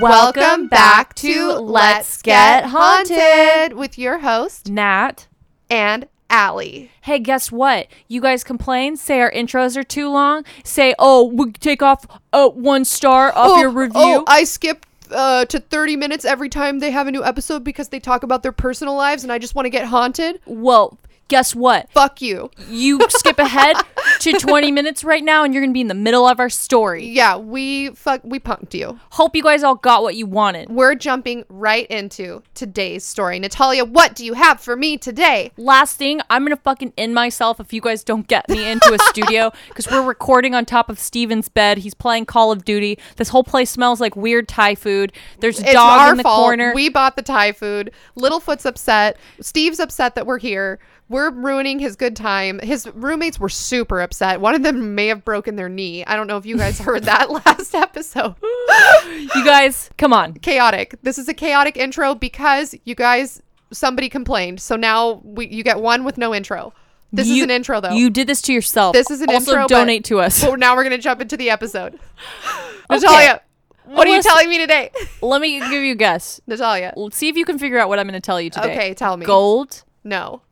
Welcome back to Let's Get Haunted with your host Nat. and Allie. Hey, guess what? You guys complain, say our intros are too long, say, oh, we take off uh, one star off your review. Oh, I skip uh, to 30 minutes every time they have a new episode because they talk about their personal lives and I just want to get haunted. well, guess what? Fuck you. You skip ahead to 20 minutes right now and you're going to be in the middle of our story. Yeah, we fuck we punked you. Hope you guys all got what you wanted. We're jumping right into today's story. Natalia, what do you have for me today? Last thing, I'm going to fucking end myself if you guys don't get me into a studio because we're recording on top of Steven's bed. He's playing Call of Duty. This whole place smells like weird Thai food. There's a It's dog in the fault. corner. We bought the Thai food. Littlefoot's upset. Steve's upset that we're here. We're ruining his good time. His roommates were super upset. One of them may have broken their knee. I don't know if you guys heard that last episode. you guys, come on. chaotic. This is a chaotic intro because you guys somebody complained. So now we you get one with no intro. This is an intro though. You did this to yourself. This is an also intro, donate to us. But now we're gonna jump into the episode. Natalia, what are you telling me today? Let me give you a guess. Natalia. Let's see if you can figure out what I'm going to tell you today. Okay, tell me. Gold, No.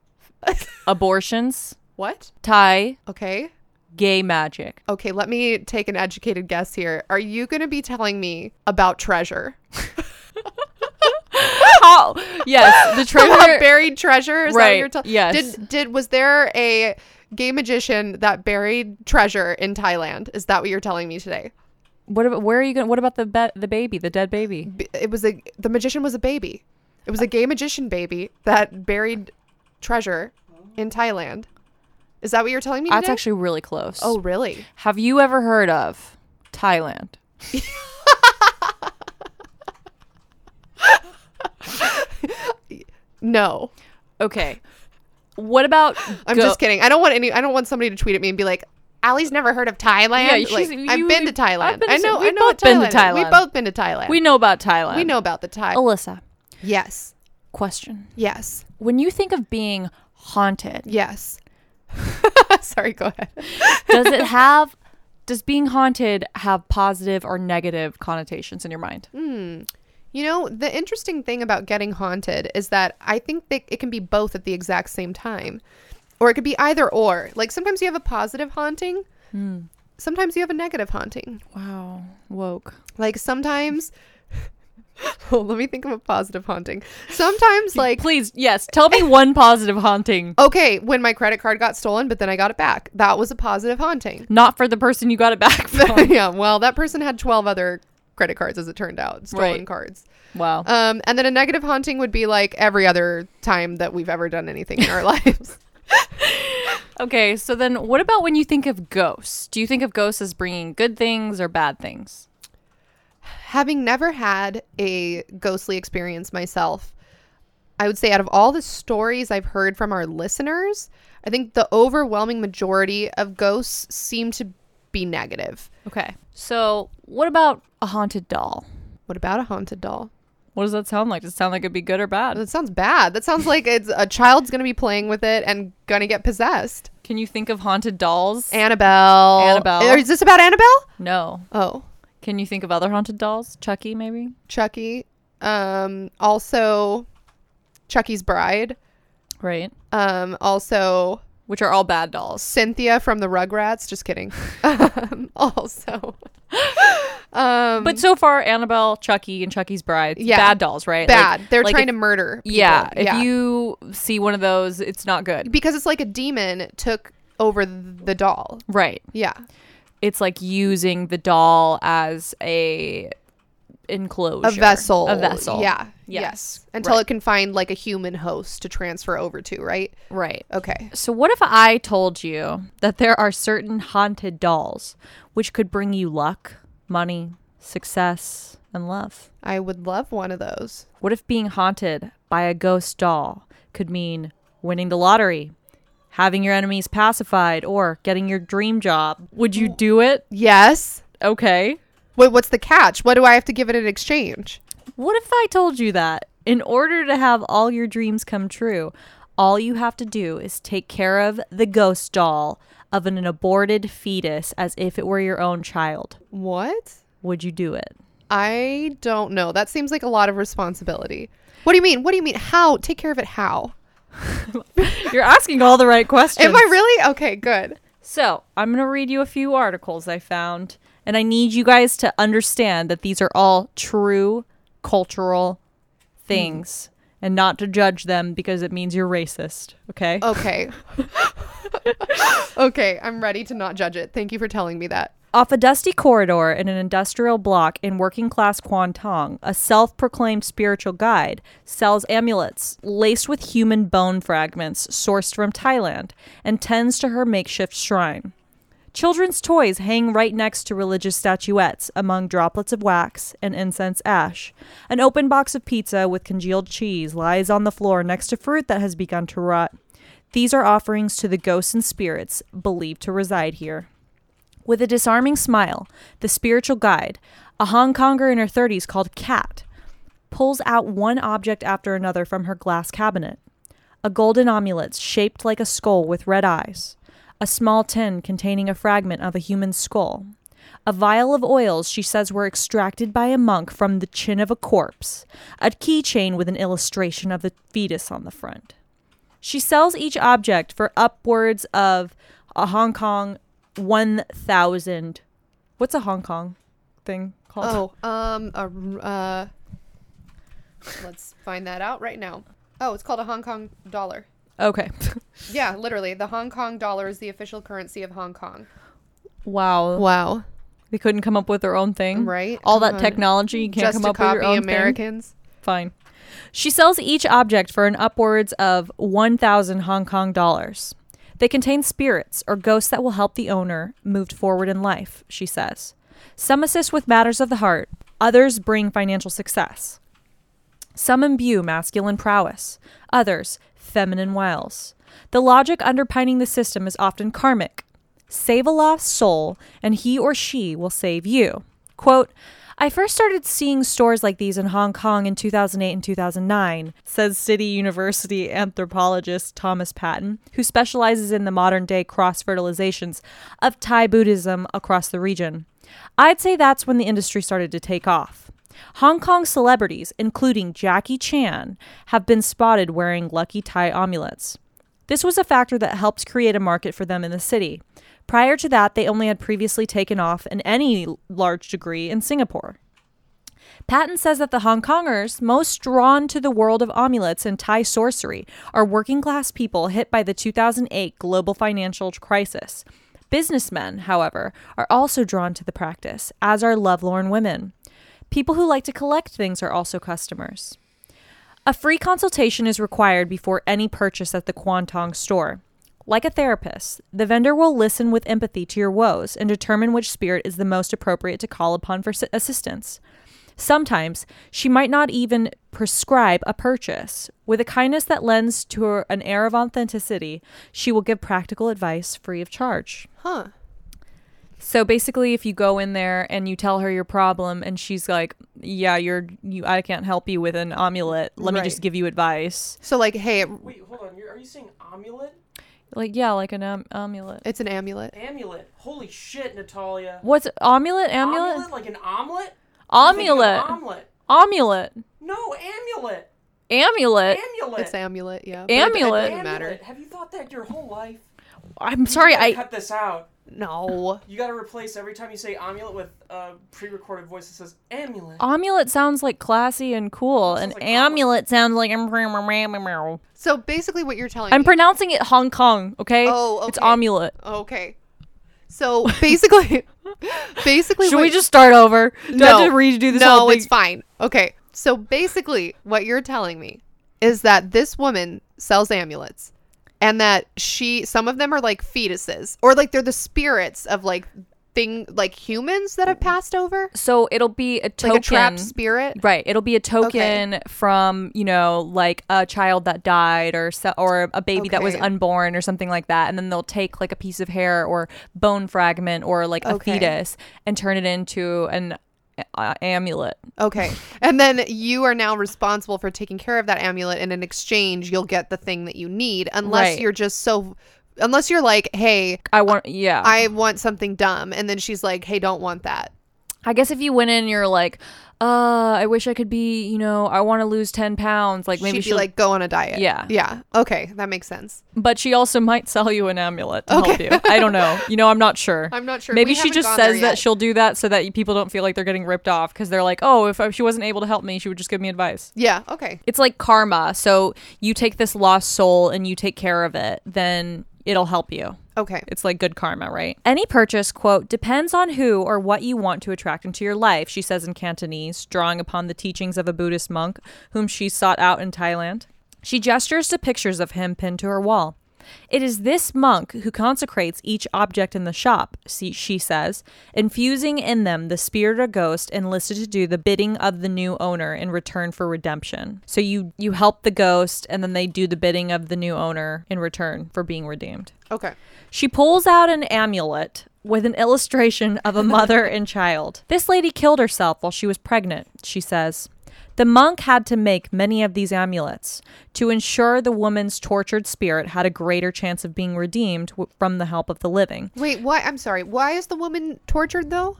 abortions, What? Thai, Okay. gay magic. Okay, let me take an educated guess here. Are you going to be telling me about treasure? How? yes, the About treasure. buried treasure? Is that what Right, you're telling? yes. Did did was there a gay magician that buried treasure in Thailand? Is that what you're telling me today? what about? Where are you going? What about the be- the baby, the dead baby? B- It was a the magician was a baby. It was a gay magician baby that buried treasure in Thailand. Is that what you're telling me? That's today? actually really close. Oh, really? have you ever heard of Thailand? No. Okay. What about? I'm go- just kidding. I don't want any. I don't want somebody to tweet at me and be like, "Allie's never heard of Thailand." Yeah, like, I've been to Thailand. been I know. we've I know both what been to Thailand. We've both been to Thailand. We know about Thailand. We know about the Thai. Alyssa, Yes. Question. Yes. When you think of being haunted, Yes. Sorry. Go ahead. does it have does being haunted have positive or negative connotations in your mind You know, the interesting thing about getting haunted is that I think that it can be both at the exact same time. Or it could be either or. Like sometimes you have a positive haunting, Hmm. sometimes you have a negative haunting. wow woke Like sometimes Oh, let me think of a positive haunting. Sometimes like please yes tell me one positive haunting okay, when my credit card got stolen, but then I got it back. That was a positive haunting. not for the person you got it back from yeah, well, that person had 12 other credit cards as it turned out, stolen Right. cards. wow Um, and then a negative haunting would be like every other time that we've ever done anything in our lives. okay so then what about when you think of ghosts do you think of ghosts as bringing good things or bad things Having never had a ghostly experience myself, I would say out of all the stories I've heard from our listeners, I think the overwhelming majority of ghosts seem to be negative. okay so what about a haunted doll What about a haunted doll? what does that sound like does it sound like it'd be good or bad That sounds bad. That sounds like it's a child's going to be playing with it and going to get possessed. can you think of haunted dolls Annabelle. Annabelle. Or Is this about Annabelle? no Oh, can you think of other haunted dolls chucky maybe Chucky. Um, also Chucky's Bride. right Um, also which are all bad dolls Cynthia from the Rugrats. Just kidding. um, also, um, But so far, Annabelle, Chucky, and Chucky's Bride, Yeah. bad dolls, right? bad. Like- They're like trying if- to murder. People. Yeah, if you see one of those, it's not good. because it's like a demon took over the doll. Right. Yeah. It's like using the doll as a enclosure, A vessel. a vessel. Yeah. Yes. Yes. Until Right. it can find like a human host to transfer over to, right? Right. Okay. So what if I told you that there are certain haunted dolls which could bring you luck, money, success, and love? I would love one of those. What if being haunted by a ghost doll could mean winning the lottery, having your enemies pacified, or getting your dream job? Would you do it? Yes. Okay. Wait, what's the catch? What do I have to give it in exchange? What if I told you that in order to have all your dreams come true, all you have to do is take care of the ghost doll of an aborted fetus as if it were your own child? What? Would you do it? I don't know. That seems like a lot of responsibility. What do you mean? What do you mean? How? Take care of it how? You're asking all the right questions. Am I really? Okay, good. So, I'm going to read you a few articles I found, and I need you guys to understand that these are all true cultural things mm. and not to judge them because it means you're racist, okay? Okay. okay, I'm ready to not judge it. Thank you for telling me that. Off a dusty corridor in an industrial block in working class Kwun Tong, a self proclaimed spiritual guide sells amulets laced with human bone fragments sourced from Thailand and tends to her makeshift shrine. Children's toys hang right next to religious statuettes among droplets of wax and incense ash. An open box of pizza with congealed cheese lies on the floor next to fruit that has begun to rot. These are offerings to the ghosts and spirits believed to reside here. With a disarming smile, the spiritual guide, a Hong Konger in her 30s called Cat, pulls out one object after another from her glass cabinet. A golden amulet shaped like a skull with red eyes, a small tin containing a fragment of a human skull, a vial of oils she says were extracted by a monk from the chin of a corpse, a keychain with an illustration of the fetus on the front. She sells each object for upwards of a Hong Kong 1,000. What's a Hong Kong thing called? Oh, um, a, uh, let's find that out right now. Oh, it's called a Hong Kong dollar. Okay. Yeah, literally, the Hong Kong dollar is the official currency of Hong Kong. wow. Wow, They couldn't come up with their own thing. right? All that technology, you can't just come to up with copy your own thing. Americans. Fine. She sells each object for an upwards of 1,000 Hong Kong dollars. They contain spirits or ghosts that will help the owner move forward in life, she says. Some assist with matters of the heart, others bring financial success. Some imbue masculine prowess, others feminine wiles. The logic underpinning the system is often karmic. Save a lost soul, and he or she will save you. Quote, I first started seeing stores like these in Hong Kong in 2008 and 2009, says City University anthropologist Thomas Patton, who specializes in the modern day cross fertilizations of Thai Buddhism across the region. I'd say that's when the industry started to take off. Hong Kong celebrities, including Jackie Chan, have been spotted wearing lucky Thai amulets. This was a factor that helped create a market for them in the city. Prior to that, they only had previously taken off in any large degree in Singapore. Patton says that the Hong Kongers most drawn to the world of amulets and Thai sorcery are working class people hit by the 2008 global financial crisis. Businessmen, however, are also drawn to the practice, as are lovelorn women. People who like to collect things are also customers. A free consultation is required before any purchase at the Kwun Tong store. Like a therapist, the vendor will listen with empathy to your woes and determine which spirit is the most appropriate to call upon for assistance. Sometimes she might not even prescribe a purchase. With a kindness that lends to her an air of authenticity, she will give practical advice free of charge. Huh. So basically, if you go in there and you tell her your problem, and she's like, "Yeah, you're you, I can't help you with an amulet. Let me just give you advice." So, like, hey, Wait, hold on. You're, are you saying amulet? Like, yeah, like an am- amulet. it's an amulet. Amulet. Holy shit, Natalia. What's amulet? Amulet? Like an omelet? I'm thinking of Amulet. Omelet. Amulet. No, amulet. Amulet. Amulet. It's amulet, yeah. but it- Amulet. It doesn't matter. Amulet. Have you thought that your whole life? I'm sorry. You gotta I cut this out. No. You gotta replace every time you say amulet with a pre-recorded voice that says amulet. amulet sounds like classy and cool, and like amulet sounds like I'm So basically, what you're telling me. pronouncing it Hong Kong. Okay. Oh, It's amulet. Okay. So basically, basically, Should what- we just start over? Do I no, have to redo this no, whole thing? it's fine. Okay. So basically, what you're telling me is that this woman sells amulets, and that she, some of them are like fetuses, or like they're the spirits of like thing, like humans that have passed over, So it'll be a token. like a trapped spirit. Right. It'll be a token from, you know, like a child that died or so, or a baby that was unborn or something like that. And then they'll take like a piece of hair or bone fragment or like a Okay. fetus and turn it into an uh, amulet. Okay. And then you are now responsible for taking care of that amulet and in exchange you'll get the thing that you need unless Right. you're just so unless you're like, "Hey, I want, yeah. I want something dumb." And then she's like, "Hey, don't want that." I guess if you went in, you're like, uh, I wish I could be, you know, I want to lose 10 pounds. Like maybe she'd be she'll like, go on a diet. Yeah. Yeah. Okay. That makes sense. but she also might sell you an amulet to help you. I don't know. You know, I'm not sure. I'm not sure. Maybe We she just says that she'll do that so that people don't feel like they're getting ripped off because they're like, oh, if she wasn't able to help me, she would just give me advice. Yeah. Okay. It's like karma. So you take this lost soul and you take care of it, then it'll help you. Okay. It's like good karma, right? Any purchase, quote, depends on who or what you want to attract into your life, she says in Cantonese, drawing upon the teachings of a Buddhist monk whom she sought out in Thailand. She gestures to pictures of him pinned to her wall. It is this monk who consecrates each object in the shop, she says, infusing in them the spirit or ghost enlisted to do the bidding of the new owner in return for redemption. So you you help the ghost and then they do the bidding of the new owner in return for being redeemed. Okay. She pulls out an amulet with an illustration of a mother and child. This lady killed herself while she was pregnant, she says. The monk had to make many of these amulets to ensure the woman's tortured spirit had a greater chance of being redeemed w- from the help of the living. Wait. Why? I'm sorry. Why is the woman tortured though?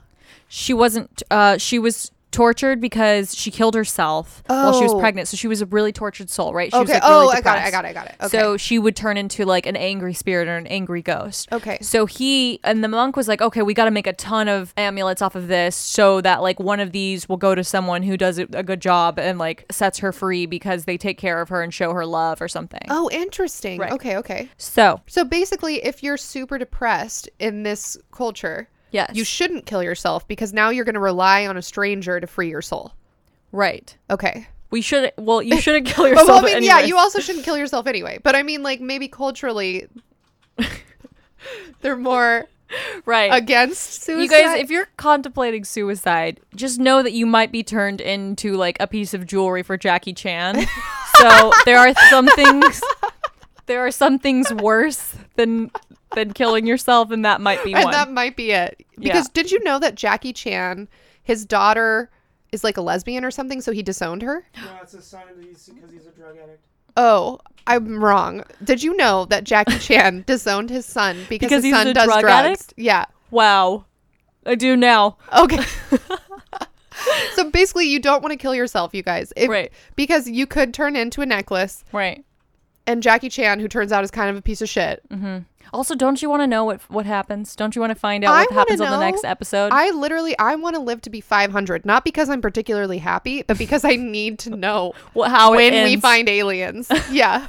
She wasn't, uh, she was tortured because she killed herself while she was Oh. pregnant. So she was a really tortured soul, right? She was okay. like really oh, I got it. I got it. I got it. Okay. So she would turn into like an angry spirit or an angry ghost. Okay. So he and the monk was like, okay, we got to make a ton of amulets off of this so that like one of these will go to someone who does a a good job and like sets her free because they take care of her and show her love or something. Oh, interesting. Right. Okay. Okay. So, So basically, if you're super depressed in this culture, yes. you shouldn't kill yourself because now you're going to rely on a stranger to free your soul. right. Okay. We should well, you shouldn't kill yourself well, I mean, yeah, you also shouldn't kill yourself anyway. But I mean, like maybe culturally, they're more right. against suicide. You guys, if you're contemplating suicide, just know that you might be turned into like a piece of jewelry for Jackie Chan. so there are some things there are some things worse than than killing yourself and that might be and one. that might be it. Because did you know that Jackie Chan, his daughter, is like a lesbian or something? So he disowned her. No, it's a sign that he's because he's a drug addict. Oh, I'm wrong. Did you know that Jackie Chan disowned his son because, Because his he's son a does drug drugs? addict? Yeah. wow. I do now. Okay. so basically, you don't want to kill yourself, you guys. If, Right. Because you could turn into a necklace, Right. and Jackie Chan, who turns out is kind of a piece of shit. Mm-hmm. Also, don't you want to know what what happens? Don't you want to find out what happens on the next episode? I literally, I want to live to be 500, not because I'm particularly happy, but because I need to know What- how when we find aliens. Yeah.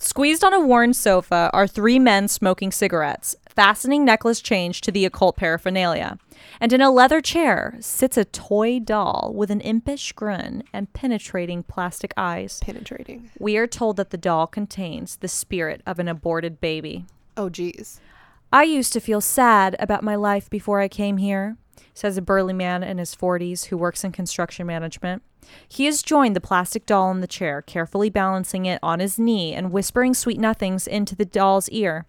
Squeezed on a worn sofa are three men smoking cigarettes, fastening necklace change to the occult paraphernalia. And in a leather chair sits a toy doll with an impish grin and penetrating plastic eyes. Penetrating. We are told that the doll contains the spirit of an aborted baby. Oh, geez. I used to feel sad about my life before I came here, says a burly man in his 40s who works in construction management. He has joined the plastic doll in the chair, carefully balancing it on his knee and whispering sweet nothings into the doll's ear.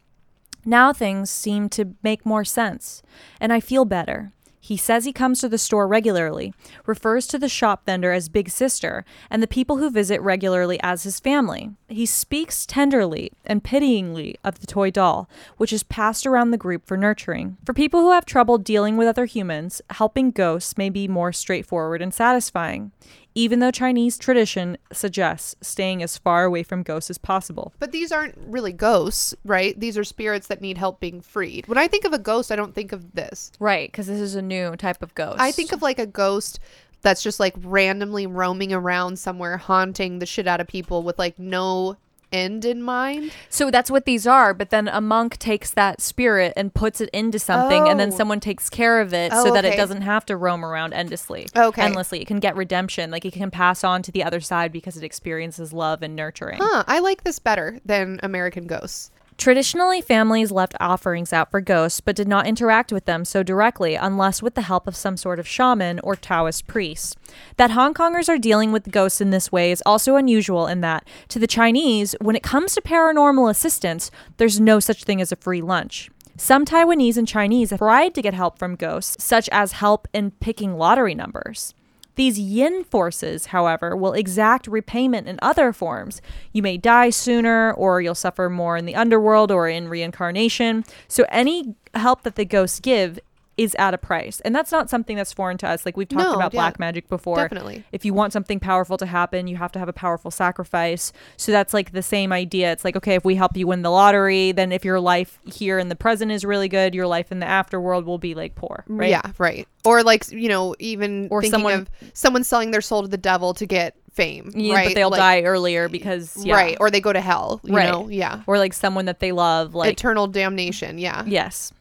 Now things seem to make more sense, and I feel better. He says he comes to the store regularly, refers to the shop vendor as Big Sister, and the people who visit regularly as his family. He speaks tenderly and pityingly of the toy doll, which is passed around the group for nurturing. For people who have trouble dealing with other humans, helping ghosts may be more straightforward and satisfying, even though Chinese tradition suggests staying as far away from ghosts as possible. But these aren't really ghosts, right? These are spirits that need help being freed. When I think of a ghost, I don't think of this. Right, because this is a new type of ghost. I think of like a ghost that's just like randomly roaming around somewhere, haunting the shit out of people with like no end in mind. So that's what these are, but then a monk takes that spirit and puts it into something and then Oh. someone takes care of it Oh, so that it doesn't have to roam around endlessly. Okay. Endlessly. It can get redemption. Like it can pass on to the other side because it experiences love and nurturing. Huh, I like this better than American Ghosts. Traditionally, families left offerings out for ghosts but did not interact with them so directly unless with the help of some sort of shaman or Taoist priest. That Hong Kongers are dealing with ghosts in this way is also unusual in that, to the Chinese, when it comes to paranormal assistance, there's no such thing as a free lunch. Some Taiwanese and Chinese have tried to get help from ghosts, such as help in picking lottery numbers. These yin forces, however, will exact repayment in other forms. You may die sooner, or you'll suffer more in the underworld or in reincarnation. So, any help that the ghosts give is at a price. And that's not something that's foreign to us. Like we've talked No, about yeah, black magic before. definitely. If you want something powerful to happen, you have to have a powerful sacrifice. So that's like the same idea. It's like, okay, if we help you win the lottery, then if your life here in the present is really good, your life in the afterworld will be like poor. Mm, right? Yeah, right. Or like you know, even Or thinking someone- of someone selling their soul to the devil to get fame, Yeah, right? but they'll Like- die earlier because yeah. right? Or they go to hell, you Right. know? Yeah, Or like someone that they love, like eternal damnation. Yeah, Yes.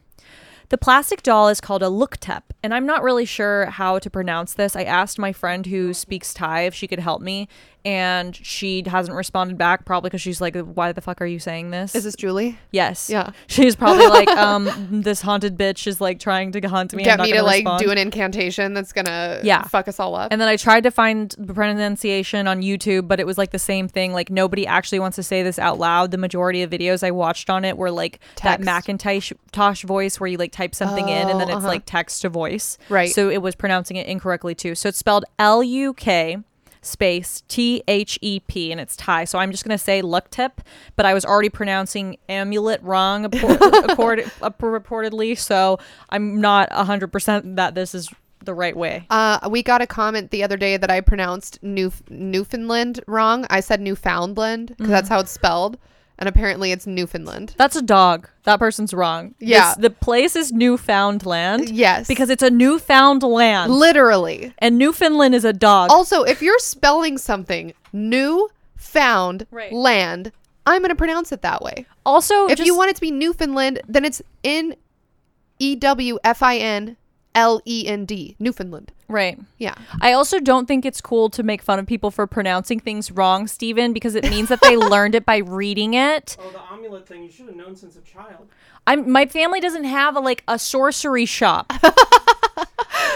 The plastic doll is called a luk thep, and I'm not really sure how to pronounce this. I asked my friend who speaks Thai if she could help me, and she hasn't responded back, probably because she's like, "Why the fuck are you saying this?" Is this Julie? yes. Yeah. She's probably like, um, this haunted bitch is like trying to hunt me. Get not me to like respond." do an incantation that's gonna Yeah. fuck us all up. And then I tried to find the pronunciation on YouTube, but it was like the same thing. Like nobody actually wants to say this out loud. The majority of videos I watched on it were like that Text. Macintosh Tosh voice where you like type something in and then Oh, it's uh-huh. like text to voice. Right. So it was pronouncing it incorrectly too. So it's spelled L U K space T H E P and it's Thai. So I'm just gonna say luck tip, but I was already pronouncing amulet wrong appor- accord- uh, reportedly. So I'm not hundred percent that this is the right way. Uh, we got a comment the other day that I pronounced New Newfoundland wrong. I said Newfoundland because Mm-hmm. that's how it's spelled, and apparently it's Newfoundland. That's a dog. That person's wrong. Yeah. This- the place is Newfoundland. Yes, Because it's a Newfoundland. literally. and Newfoundland is a dog. Also, if you're spelling something new found Right. land, I'm going to pronounce it that way. also, If just, you want it to be Newfoundland, then it's N E W F I N L E N D, Newfoundland. Right. Yeah. I also don't think it's cool to make fun of people for pronouncing things wrong, Stephen, because it means that they learned it by reading it. Oh, the amulet thing, you should have known since a child. I'm my family doesn't have a, like a sorcery shop.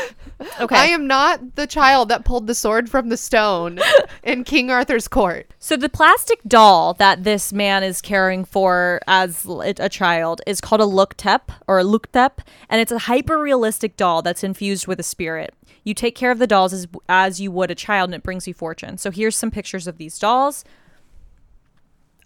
okay. I am not the child that pulled the sword from the stone in King Arthur's court. So the plastic doll that this man is caring for as a child is called a luk thep or a luk thep, and it's a hyper realistic doll that's infused with a spirit. You take care of the dolls as, as you would a child, and it brings you fortune. So here's some pictures of these dolls.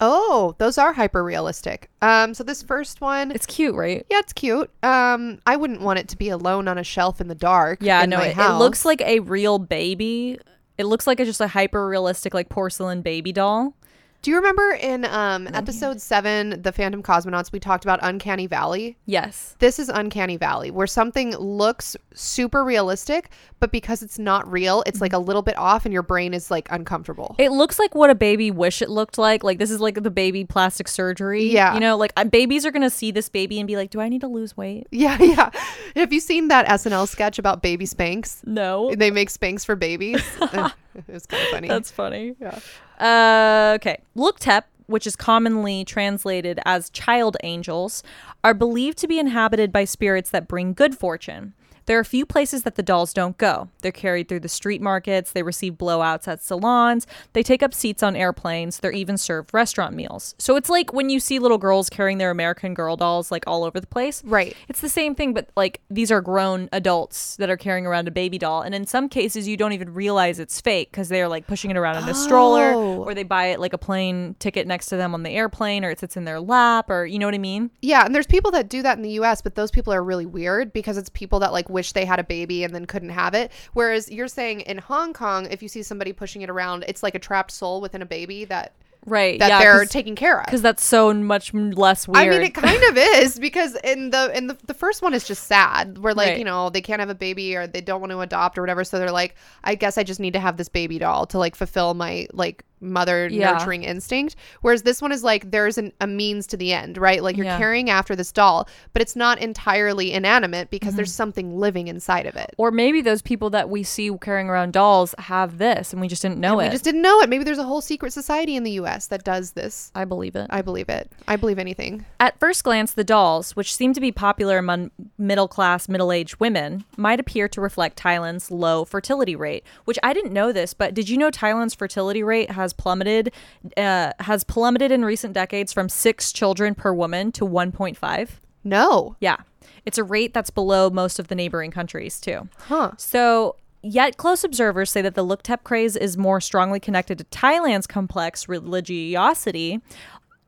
Oh, those are hyper realistic. Um, so this first one, It's cute, right? yeah, it's cute. Um, I wouldn't want it to be alone on a shelf in the dark. Yeah, no, it, it looks like a real baby. It looks like a, just a hyper realistic, like porcelain baby doll. Do you remember in um episode seven, the Phantom Cosmonauts, we talked about Uncanny Valley? Yes. This is Uncanny Valley, where something looks super realistic, but because it's not real, it's like a little bit off, and your brain is like uncomfortable. It looks like what a baby wish it looked like. Like this is like the baby plastic surgery. Yeah. You know, like uh, babies are gonna see this baby and be like, "Do I need to lose weight?" yeah, yeah. Have you seen that SNL sketch about baby Spanx? No. They make Spanx for babies. it was kind of funny. That's funny. yeah. Uh, okay. Luk thep, which is commonly translated as child angels, are believed to be inhabited by spirits that bring good fortune. There are a few places that the dolls don't go. They're carried through the street markets, they receive blowouts at salons, they take up seats on airplanes, they're even served restaurant meals. So it's like when you see little girls carrying their American Girl dolls like all over the place. Right. It's the same thing, but like these are grown adults that are carrying around a baby doll. And in some cases, you don't even realize it's fake because they're like pushing it around in a stroller Oh. or they buy it like a plane ticket next to them on the airplane or it sits in their lap or you know what I mean? Yeah, and there's people that do that in the US, but those people are really weird because it's people that like wish they had a baby and then couldn't have it. Whereas you're saying in Hong Kong, if you see somebody pushing it around, it's like a trapped soul within a baby that Right. that yeah, they're taking care of. because that's so much less weird. I mean, it kind of is because in the in the the first one is just sad. Where like Right. you know they can't have a baby or they don't want to adopt or whatever, so they're like, I guess I just need to have this baby doll to like fulfill my like mother Yeah. nurturing instinct. Whereas this one is like there's an, a means to the end, right? Like you're Yeah. carrying after this doll, but it's not entirely inanimate because Mm-hmm. there's something living inside of it. or maybe those people that we see carrying around dolls have this and we just didn't know We it. just didn't know it. Maybe there's a whole secret society in the U.S. that does this. I believe it. I believe it. I believe anything. At first glance, the dolls, which seem to be popular among middle class, middle aged women, might appear to reflect Thailand's low fertility rate. Which I didn't know this, but did you know Thailand's fertility rate has plummeted? Uh, has plummeted in recent decades from six children per woman to 1.5. No. Yeah, it's a rate that's below most of the neighboring countries too. Huh. So, yet close observers say that the Luk thep craze is more strongly connected to Thailand's complex religiosity.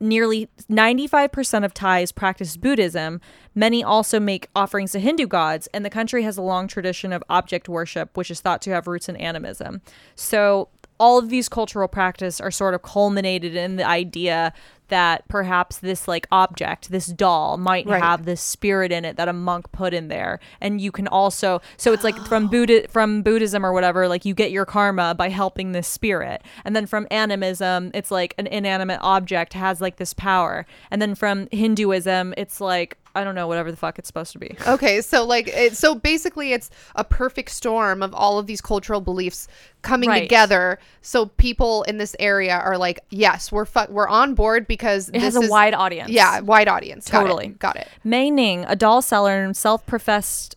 nearly 95% of Thais practice Buddhism. Many also make offerings to Hindu gods, and the country has a long tradition of object worship, which is thought to have roots in animism. So, all of these cultural practices are sort of culminated in the idea that perhaps this like object this doll might Right. have this spirit in it that a monk put in there. And you can also so it's like from buddha from buddhism or whatever like you get your karma by helping this spirit. And then from animism it's like an inanimate object has like this power. And then from hinduism it's like i don't know whatever the fuck it's supposed to be Okay, so like it, so basically it's a perfect storm of all of these cultural beliefs coming Right. together. So people in this area are like, "Yes, we're fu- we're on board because it has a is, wide audience yeah, wide audience. Got it. Totally. Got it. Mei Ning, a doll seller and self professed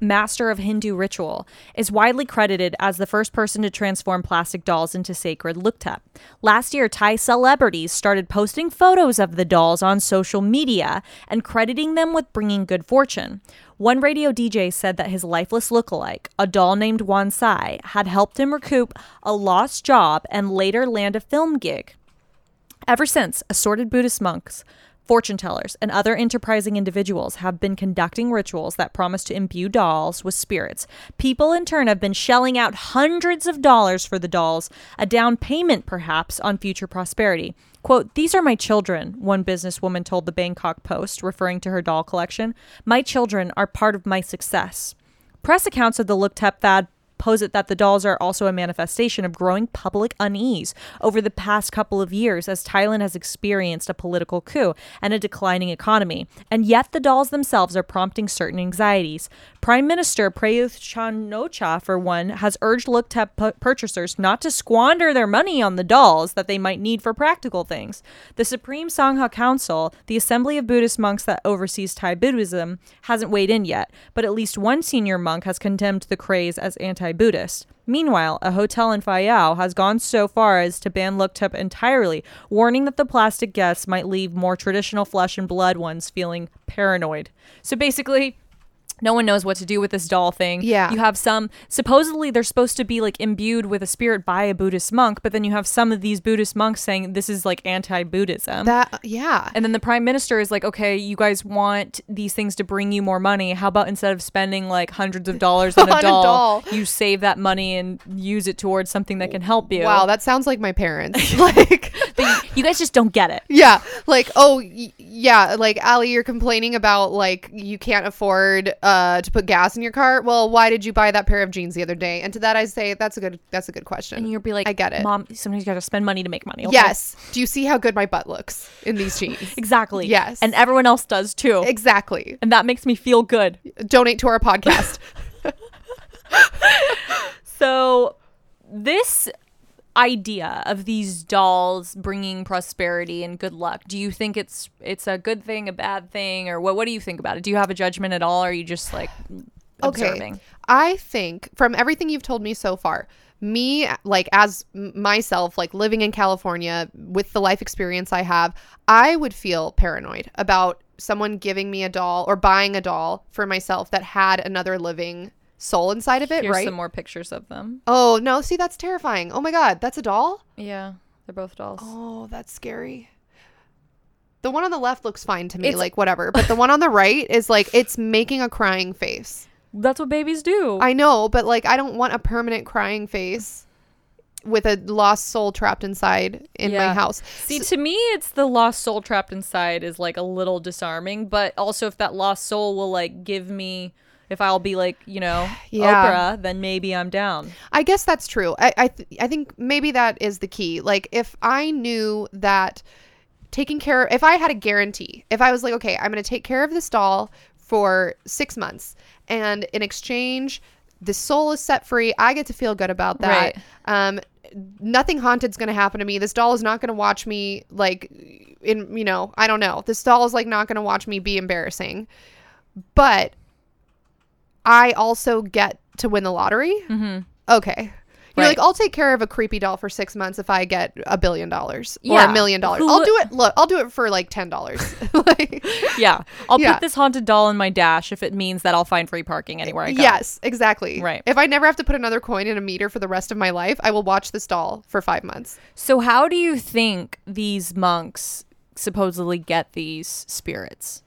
master of Hindu ritual, is widely credited as the first person to transform plastic dolls into sacred luk thep. Last year, Thai celebrities started posting photos of the dolls on social media and crediting them with bringing good fortune. One radio DJ said that his lifeless lookalike, a doll named Wan Sai, had helped him recoup a lost job and later land a film gig. Ever since, assorted Buddhist monks, fortune tellers, and other enterprising individuals have been conducting rituals that promise to imbue dolls with spirits. People, in turn, have been shelling out hundreds of dollars for the dolls, a down payment perhaps on future prosperity. Quote, These are my children, one businesswoman told the Bangkok Post, referring to her doll collection. My children are part of my success. Press accounts of the Luk thep fad posit that the dolls are also a manifestation of growing public unease over the past couple of years as Thailand has experienced a political coup and a declining economy. And yet the dolls themselves are prompting certain anxieties. Prime Minister Prayuth Chan-o-cha, for one, has urged Luk thep pu- purchasers not to squander their money on the dolls that they might need for practical things. The Supreme Sangha Council, the assembly of Buddhist monks that oversees Thai Buddhism, hasn't weighed in yet, but at least one senior monk has condemned the craze as anti-Buddhist. Meanwhile, a hotel in Phayao has gone so far as to ban Luk thep entirely, warning that the plastic guests might leave more traditional flesh and blood ones feeling paranoid. So basically, no one knows what to do with this doll thing. Yeah. You have some, supposedly they're supposed to be like imbued with a spirit by a Buddhist monk, but then you have some of these Buddhist monks saying this is like anti Buddhism. That yeah. And then the prime minister is like, okay, you guys want these things to bring you more money. How about instead of spending like hundreds of dollars on, On a, a doll, doll. you save that money and use it towards something that can help you? Wow, that sounds like my parents. like you, you guys just don't get it. Yeah, like oh y- yeah, like Ali, you're complaining about like you can't afford uh to put gas in your car. Well, why did you buy that pair of jeans the other day? And to that I say that's a good that's a good question. And you'll be like, I get it. Mom, sometimes you got to spend money to make money. okay?" Yes. Do you see how good my butt looks in these jeans? Exactly. Yes. And everyone else does too. exactly. and that makes me feel good. Donate to our podcast. So, this idea of these dolls bringing prosperity and good luck, do you think it's it's a good thing, a bad thing, or what? What do you think about it? Do you have a judgment at all, or are you just like observing? okay. I think from everything you've told me so far, me like as myself like living in California with the life experience I have, I would feel paranoid about someone giving me a doll or buying a doll for myself that had another living soul inside of it, Here's right? some more pictures of them. oh, no, see that's terrifying. Oh my god, that's a doll? Yeah, they're both dolls. Oh, that's scary. The one on the left looks fine to me, It's- like whatever, but the one on the right is like it's making a crying face. That's what babies do. I know, but like I don't want a permanent crying face with a lost soul trapped inside in my house. See, to me, it's the lost soul trapped inside is like a little disarming, but also if that lost soul will like give me, if I'll be like, you know, Yeah. Oprah, then maybe I'm down. I guess that's true. I I, th- I think maybe that is the key. Like if I knew that taking care if I had a guarantee, if I was like, okay, I'm going to take care of this doll for 6 months and in exchange the soul is set free, I get to feel good about that. Right. Um nothing haunted's going to happen to me. This doll is not going to watch me like in you know, I don't know. This doll is like not going to watch me be embarrassing. But I also get to win the lottery. Mm-hmm. Okay. You're Right. like, I'll take care of a creepy doll for six months if I get a billion dollars or a million dollars. Who I'll do it. Look, I'll do it for like ten dollars. like, Yeah. I'll Yeah. put this haunted doll in my dash if it means that I'll find free parking anywhere I go. yes, exactly. Right. If I never have to put another coin in a meter for the rest of my life, I will watch this doll for five months. So, how do you think these monks supposedly get these spirits?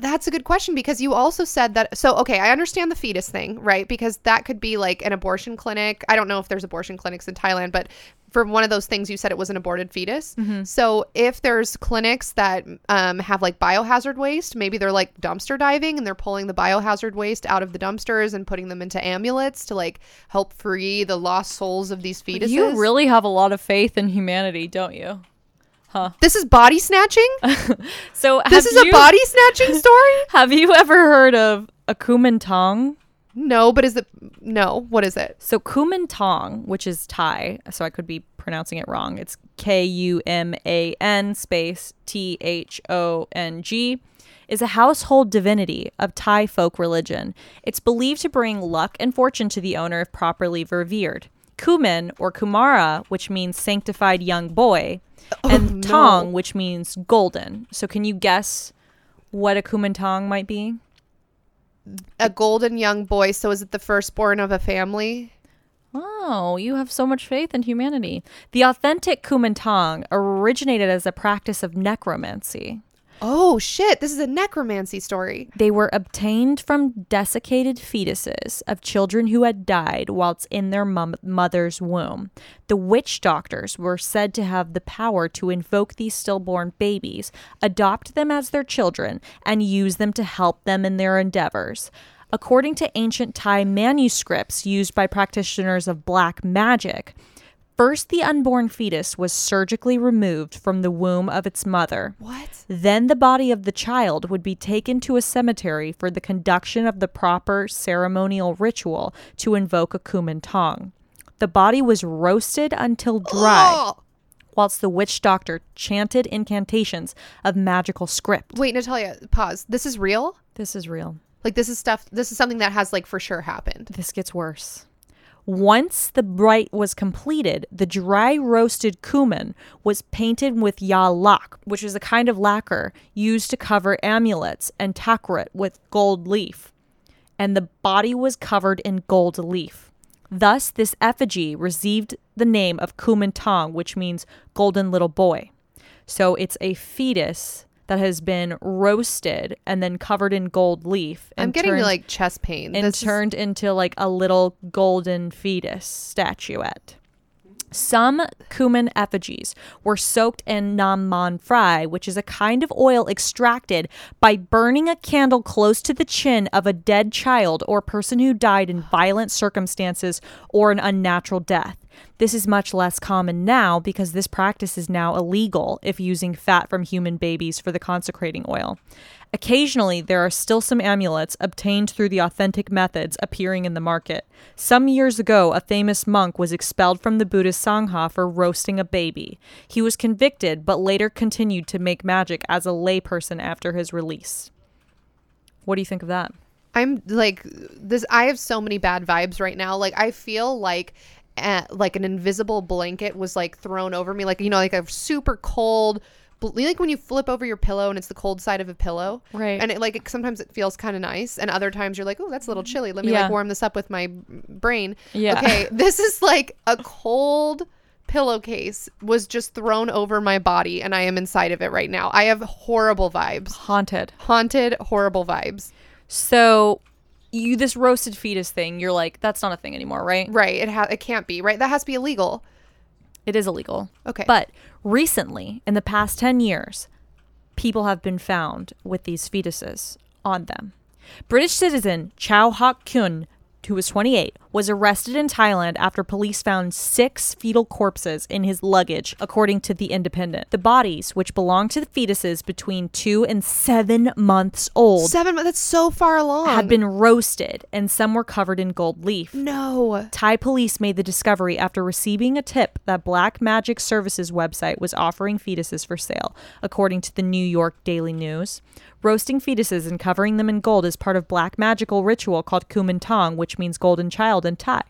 That's a good question because you also said that. So, okay, I understand the fetus thing, right? Because that could be like an abortion clinic. I don't know if there's abortion clinics in Thailand, but for one of those things, you said it was an aborted fetus. So, if there's clinics that um, have like biohazard waste, maybe they're like dumpster diving and they're pulling the biohazard waste out of the dumpsters and putting them into amulets to like help free the lost souls of these fetuses. You really have a lot of faith in humanity, don't you? This is body snatching? So This is a body snatching story? Have you ever heard of a Kuman Thong? No, but is it no? What is it? So Kuman Thong, which is Thai, so I could be pronouncing it wrong. It's K U M A N space T H O N G, is a household divinity of Thai folk religion. It's believed to bring luck and fortune to the owner if properly revered. Kuman or Kumara, which means sanctified young boy, Oh, and no. Tong, which means golden. So can you guess what a Kuman Thong might be? A golden young boy. So is it the firstborn of a family? Oh, you have so much faith in humanity. The authentic kuman thong originated as a practice of necromancy. Oh shit! This is a necromancy story. They were obtained from desiccated fetuses of children who had died whilst in their mum- mother's womb. The witch doctors were said to have the power to invoke these stillborn babies, adopt them as their children, and use them to help them in their endeavors. According to ancient Thai manuscripts used by practitioners of black magic, first the unborn fetus was surgically removed from the womb of its mother. What? Then the body of the child would be taken to a cemetery for the conduction of the proper ceremonial ritual to invoke a Kuman Thong. The body was roasted until dry, Oh! whilst the witch doctor chanted incantations of magical script. Wait, Natalia, pause. This is real? This is real. Like this is stuff this is something that has like for sure happened. This gets worse. Once the rite was completed, the dry roasted kuman was painted with yalak, which is a kind of lacquer used to cover amulets, and takrit with gold leaf. And the body was covered in gold leaf. Thus, this effigy received the name of Kuman Thong, which means golden little boy. So it's a fetus that has been roasted and then covered in gold leaf. I'm getting turned- like chest pain. and This is- turned into like a little golden fetus statuette. Some kuman effigies were soaked in nam man prai, which is a kind of oil extracted by burning a candle close to the chin of a dead child or person who died in violent circumstances or an unnatural death. This is much less common now because this practice is now illegal if using fat from human babies for the consecrating oil. Occasionally, there are still some amulets obtained through the authentic methods appearing in the market. Some years ago, a famous monk was expelled from the Buddhist Sangha for roasting a baby. He was convicted, but later continued to make magic as a layperson after his release. What do you think of that? I'm like this I have so many bad vibes right now. Like I feel like uh, like an invisible blanket was like thrown over me like you know like a super cold bl- like when you flip over your pillow and it's the cold side of a pillow Right. and it like it, sometimes it feels kind of nice and other times you're like oh that's a little chilly let me Yeah. like warm this up with my brain Yeah. okay this is like a cold pillowcase was just thrown over my body and i am inside of it right now i have horrible vibes Haunted. haunted horrible vibes So, you this roasted fetus thing, you're like, that's not a thing anymore, right? Right. It ha- it can't be, right? That has to be illegal. It is illegal. Okay. But recently, in the past 10 years, people have been found with these fetuses on them. British citizen Chow Hok Kuen, who was 28, was arrested in Thailand after police found six fetal corpses in his luggage, according to The Independent. The bodies, which belonged to the fetuses between two and seven months old, Seven months. That's so far along. had been roasted, and some were covered in gold leaf. No. Thai police made the discovery after receiving a tip that Black Magic Services website was offering fetuses for sale, according to the New York Daily News. Roasting fetuses and covering them in gold is part of black magical ritual called Kuman Thong, which means golden child in Thai.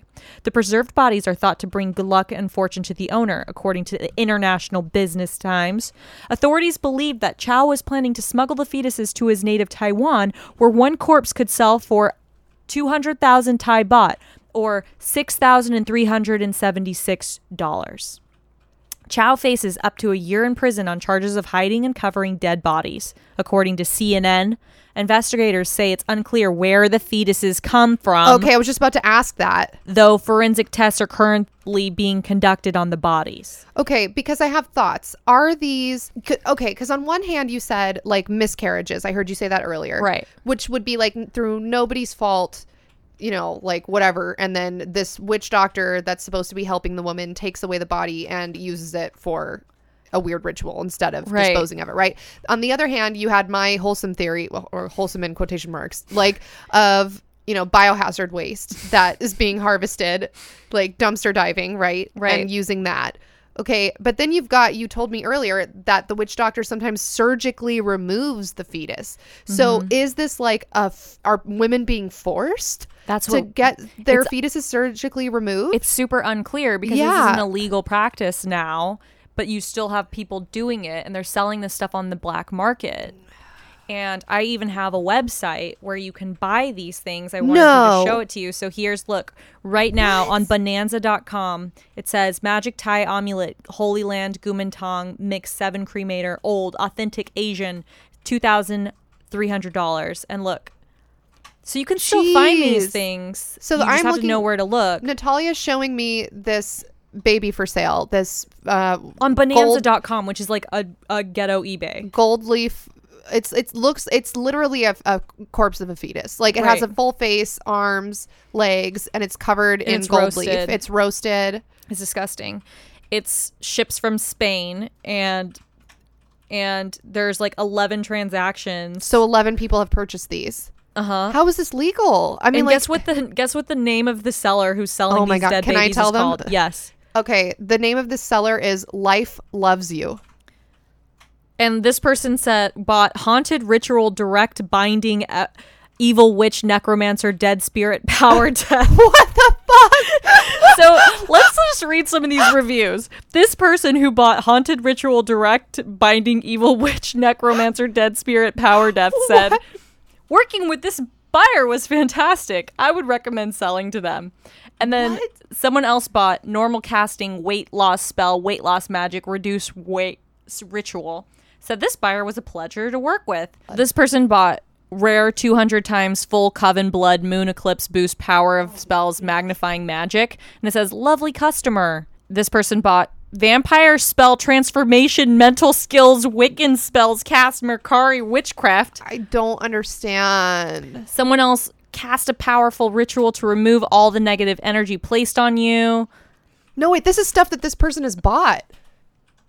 The preserved bodies are thought to bring good luck and fortune to the owner, according to the International Business Times. Authorities believe that Chow was planning to smuggle the fetuses to his native Taiwan, where one corpse could sell for 200,000 Thai baht or $6,376. Chow faces up to a year in prison on charges of hiding and covering dead bodies. According to CNN, investigators say it's unclear where the fetuses come from, okay, I was just about to ask that. though forensic tests are currently being conducted on the bodies. Okay, because I have thoughts. Are these okay? Because on one hand, you said like miscarriages. I heard you say that earlier, Right. Which would be like through nobody's fault, you know, like whatever. And then this witch doctor that's supposed to be helping the woman takes away the body and uses it for a weird ritual instead of Right. disposing of it, right? On the other hand, you had my wholesome theory, well, or wholesome in quotation marks, like of you know biohazard waste that is being harvested, like dumpster diving, right? Right. And using that. Okay, but then you've got you told me earlier that the witch doctor sometimes surgically removes the fetus. So Mm-hmm. is this like a f- are women being forced That's to what get their fetuses surgically removed? it's super unclear because this is an illegal practice now, but you still have people doing it and they're selling this stuff on the black market. And I even have a website where you can buy these things. I wanted No. to show it to you. So here's look right now on bonanza.com. It says Magic Thai Amulet, Holy Land, Kuman Thong, Mix 7 Cremator, Old, Authentic Asian, $2,300. And look. So you can still find these things. So you just I'm have to know looking- where to look. Natalia's showing me this baby for sale. This uh, on bonanza.com which is like a, a ghetto ebay gold leaf. It's it looks it's literally a, a corpse of a fetus. Like it has a full face, arms, legs, and it's covered in it's gold leaf. It's roasted. it's disgusting it's ships from spain and and there's like 11 transactions So eleven people have purchased these. uh-huh How is this legal? I mean, and like, guess what the guess what the name of the seller who's selling Oh my these God, dead can I babies tell is them? called? Yes. Okay, the name of this seller is Life Loves You. And this person said bought haunted ritual direct binding uh, evil witch necromancer dead spirit power death. What the fuck? so let's just read some of these reviews. This person who bought Haunted Ritual Direct Binding Evil Witch Necromancer Dead Spirit Power Death said, Working with this buyer was fantastic. I would recommend selling to them. And then What? someone else bought Normal Casting Weight Loss Spell, Weight Loss Magic, Reduce Weight Ritual. Said this buyer was a pleasure to work with. This person bought rare 200 times full coven blood moon eclipse boost power of spells magnifying magic and it says lovely customer this person bought vampire spell transformation mental skills wiccan spells cast mercari witchcraft I don't understand. someone else cast a powerful ritual to remove all the negative energy placed on you No, wait, this is stuff that this person has bought.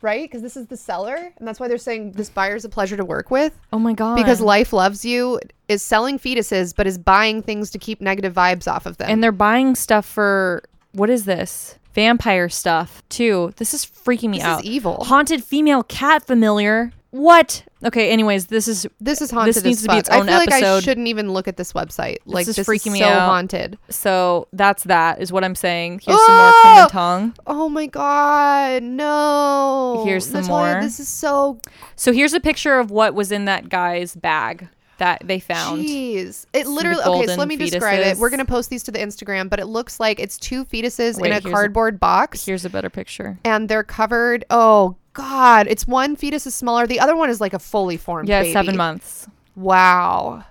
Right? Because this is the seller, and that's why they're saying this buyer's a pleasure to work with. oh my god Because Life Loves You is selling fetuses, but is buying things to keep negative vibes off of them. and they're buying stuff for what is this vampire stuff too this is freaking me out. This is out evil. haunted female cat familiar what okay anyways this is this is haunted this needs as to be fuck. its own I feel like I episode. shouldn't even look at this website. Like is this freaking is me so out. haunted. So that's that is what I'm saying. Here's some more Oh! Kuman Thong. Oh my god, no! Here's some Natalia, more. This is so So here's a picture of what was in that guy's bag that they found. Jeez. It literally okay, so golden let me describe it. fetuses. We're gonna post these to the Instagram, but it looks like it's two fetuses Wait, in a here's a- cardboard box Here's a better picture. and they're covered. Oh god, it's one fetus is smaller. The other one is like a fully formed Yeah, baby. seven months. Wow.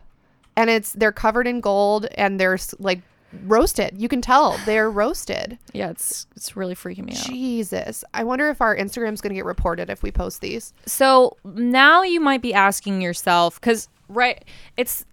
And it's they're covered in gold and they're like roasted. You can tell they're roasted. Yeah, it's it's really freaking me out. Jesus. I wonder if our Instagram's going to get reported if we post these. So now you might be asking yourself because right, it's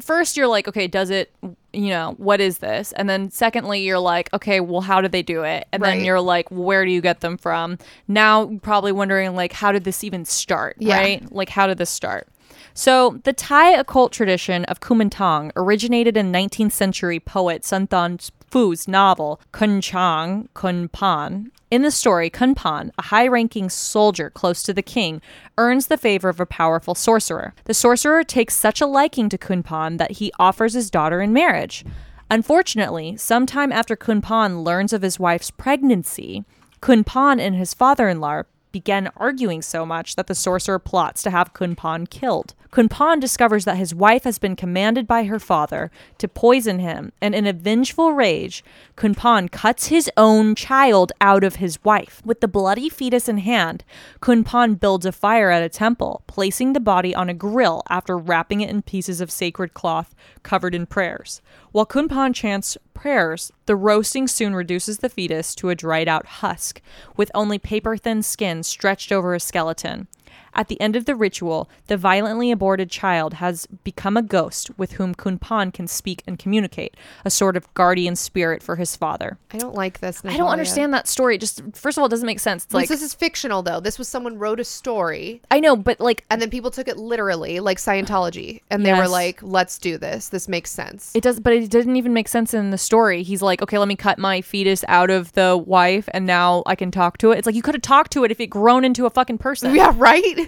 first you're like, okay, does it? You know, what is this? And then secondly, you're like, okay, well, how did they do it? And then you're like, where do you get them from? Now, probably wondering like, how did this even start? Yeah. Right? Like, how did this start? So, the Thai occult tradition of Kuman Thong originated in 19th century poet Sunthorn Phu's novel Khun Chang Khun Phaen. In the story, Khun Phaen, a high ranking soldier close to the king, earns the favor of a powerful sorcerer. The sorcerer takes such a liking to Khun Phaen that he offers his daughter in marriage. Unfortunately, sometime after Khun Phaen learns of his wife's pregnancy, Khun Phaen and his father in law begin arguing so much that the sorcerer plots to have Khun Phaen killed. Khun Phaen discovers that his wife has been commanded by her father to poison him, and in a vengeful rage, Khun Phaen cuts his own child out of his wife. With the bloody fetus in hand, Khun Phaen builds a fire at a temple, placing the body on a grill after wrapping it in pieces of sacred cloth covered in prayers. While Khun Phaen chants prayers, the roasting soon reduces the fetus to a dried out husk, with only paper thin skin stretched over a skeleton. At the end of the ritual, the violently aborted child has become a ghost with whom Khun Phaen can speak and communicate, a sort of guardian spirit for his father. I don't like this. I don't understand that story. It Just first of all, it doesn't make sense. It's Like, this is fictional though. This was someone wrote a story I know, but like and then people took it literally, like Scientology, and they were like, "Let's do this. This makes sense." It does, but it didn't even make sense in the story. He's like, okay, let me cut my fetus out of the wife, and now I can talk to it. It's like you could have talked to it if it grown into a fucking person. yeah, right.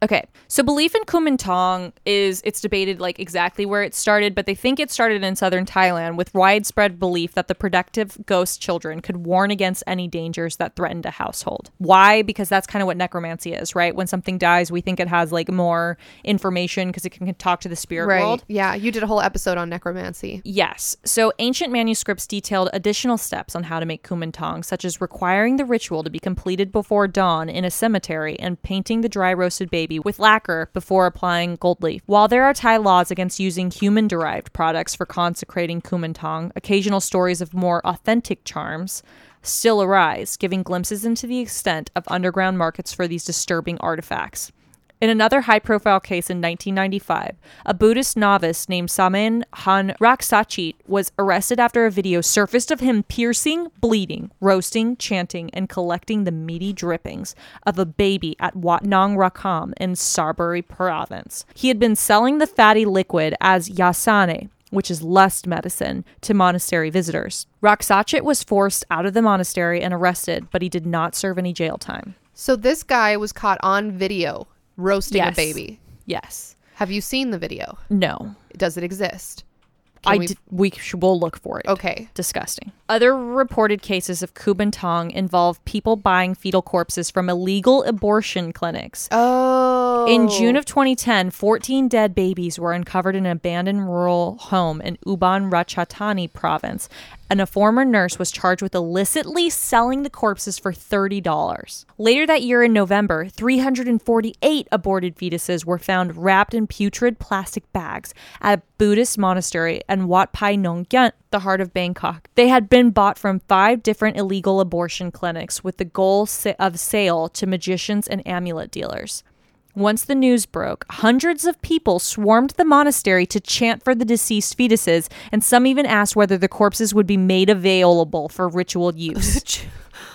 Okay, so belief in Kuman Thong is it's debated like exactly where it started, but they think it started in southern Thailand with widespread belief that the productive ghost children could warn against any dangers that threatened a household. Why? Because that's kind of what necromancy is, right? When something dies, we think it has like more information because it can talk to the spirit Right. world. Yeah, you did a whole episode on necromancy. Yes. So ancient manuscripts detailed additional steps on how to make kuman thong, such as requiring the ritual to be completed before dawn in a cemetery and painting the dry roasted baby with lacquer before applying gold leaf. While there are Thai laws against using human derived products for consecrating kuman thong, occasional stories of more authentic charms still arise, giving glimpses into the extent of underground markets for these disturbing artifacts. In another high profile case in 1995, a Buddhist novice named Samen Han Raksachit was arrested after a video surfaced of him piercing, bleeding, roasting, chanting, and collecting the meaty drippings of a baby at Wat Nong Rakam in Saraburi province. He had been selling the fatty liquid as yasane, which is lust medicine, to monastery visitors. Raksachit was forced out of the monastery and arrested, but he did not serve any jail time. So this guy was caught on video roasting Yes. a baby. Yes. Have you seen the video? No. Does it exist? Can I we- did, we sh- will look for it. Okay. Disgusting. Other reported cases of Kuman Thong involve people buying fetal corpses from illegal abortion clinics. Oh. In June of 2010, 14 dead babies were uncovered in an abandoned rural home in Ubon Ratchathani province, and a former nurse was charged with illicitly selling the corpses for $30. Later that year in November, 348 aborted fetuses were found wrapped in putrid plastic bags at a Buddhist monastery in Wat Pai Nong Gyat, the heart of Bangkok. They had been bought from five different illegal abortion clinics with the goal sa- of sale to magicians and amulet dealers. Once the news broke, hundreds of people swarmed the monastery to chant for the deceased fetuses, and some even asked whether the corpses would be made available for ritual use.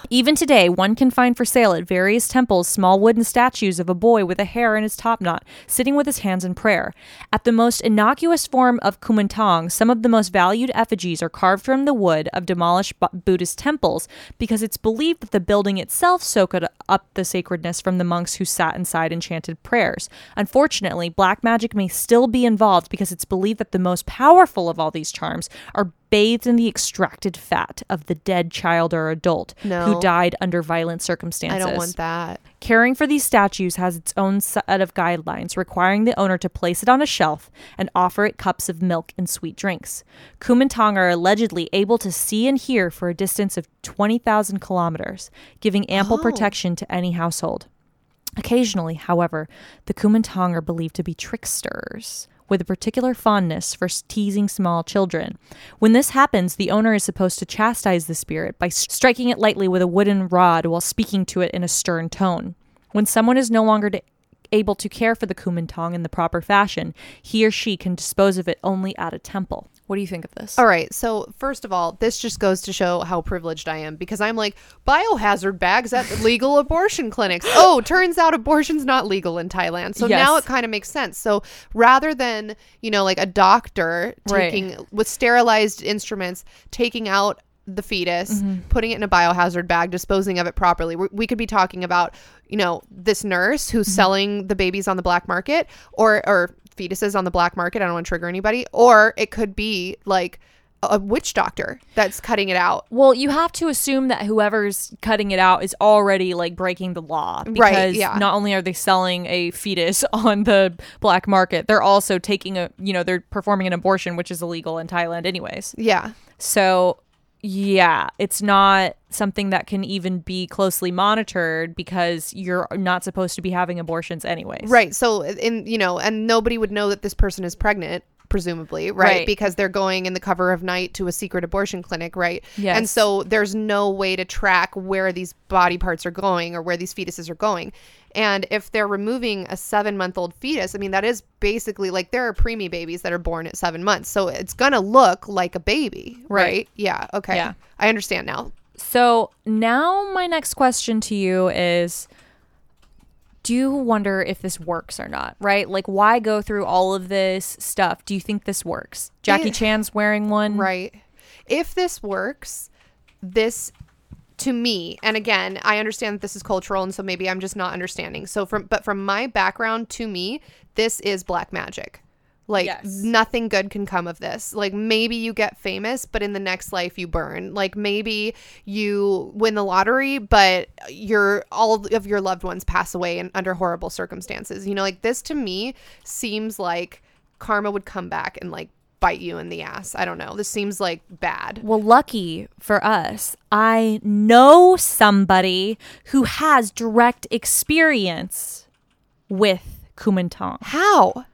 Even today, one can find for sale at various temples small wooden statues of a boy with a hair in his topknot, sitting with his hands in prayer. At the most innocuous form of Kuman Thong, some of the most valued effigies are carved from the wood of demolished Buddhist temples because it's believed that the building itself soaked up the sacredness from the monks who sat inside and chanted prayers. Unfortunately, black magic may still be involved because it's believed that the most powerful of all these charms are bathed in the extracted fat of the dead child or adult No. who died under violent circumstances. I don't want that. Caring for these statues has its own set of guidelines requiring the owner to place it on a shelf and offer it cups of milk and sweet drinks. Kuman Thong are allegedly able to see and hear for a distance of 20,000 kilometers, giving ample Oh. protection to any household. Occasionally, however, the Kuman Thong are believed to be tricksters with a particular fondness for teasing small children. When this happens, the owner is supposed to chastise the spirit by striking it lightly with a wooden rod while speaking to it in a stern tone. When someone is no longer able to care for the Kuman Thong in the proper fashion, he or she can dispose of it only at a temple. What do you think of this? All right. So, first of all, this just goes to show how privileged I am because I'm like, biohazard bags at legal abortion clinics. Oh, turns out abortion's not legal in Thailand. So now it kind of makes sense. So, rather than, you know, like a doctor Right. taking with sterilized instruments, taking out the fetus, mm-hmm. putting it in a biohazard bag, disposing of it properly, we, we could be talking about, you know, this nurse who's mm-hmm. selling the babies on the black market or, or, fetuses on the black market. I don't want to trigger anybody. Or it could be like a witch doctor that's cutting it out. Well, you have to assume that whoever's cutting it out is already like breaking the law because Right, yeah. not only are they selling a fetus on the black market, they're also taking a, you know, they're performing an abortion which is illegal in Thailand anyways. Yeah. So, yeah, it's not something that can even be closely monitored because you're not supposed to be having abortions anyways. Right. So in you know, and nobody would know that this person is pregnant presumably, right? Right. Because they're going in the cover of night to a secret abortion clinic, right? Yes. And so there's no way to track where these body parts are going or where these fetuses are going. And if they're removing a seven month old fetus, I mean, that is basically like there are preemie babies that are born at seven months. So it's going to look like a baby, right? Right. Yeah. Okay. Yeah. I understand now. So now my next question to you is do you wonder if this works or not, right? Like why go through all of this stuff? Do you think this works? Jackie It- Chan's wearing one. Right. If this works, this to me, and again, I understand that this is cultural and so maybe I'm just not understanding. So from but from my background to me, this is black magic. Like Yes. nothing good can come of this. Like maybe you get famous, but in the next life you burn. Like maybe you win the lottery, but your all of your loved ones pass away and under horrible circumstances. You know, like this to me seems like karma would come back and like bite you in the ass. I don't know. This seems like bad. Well, lucky for us, I know somebody who has direct experience with Kuman Thong How?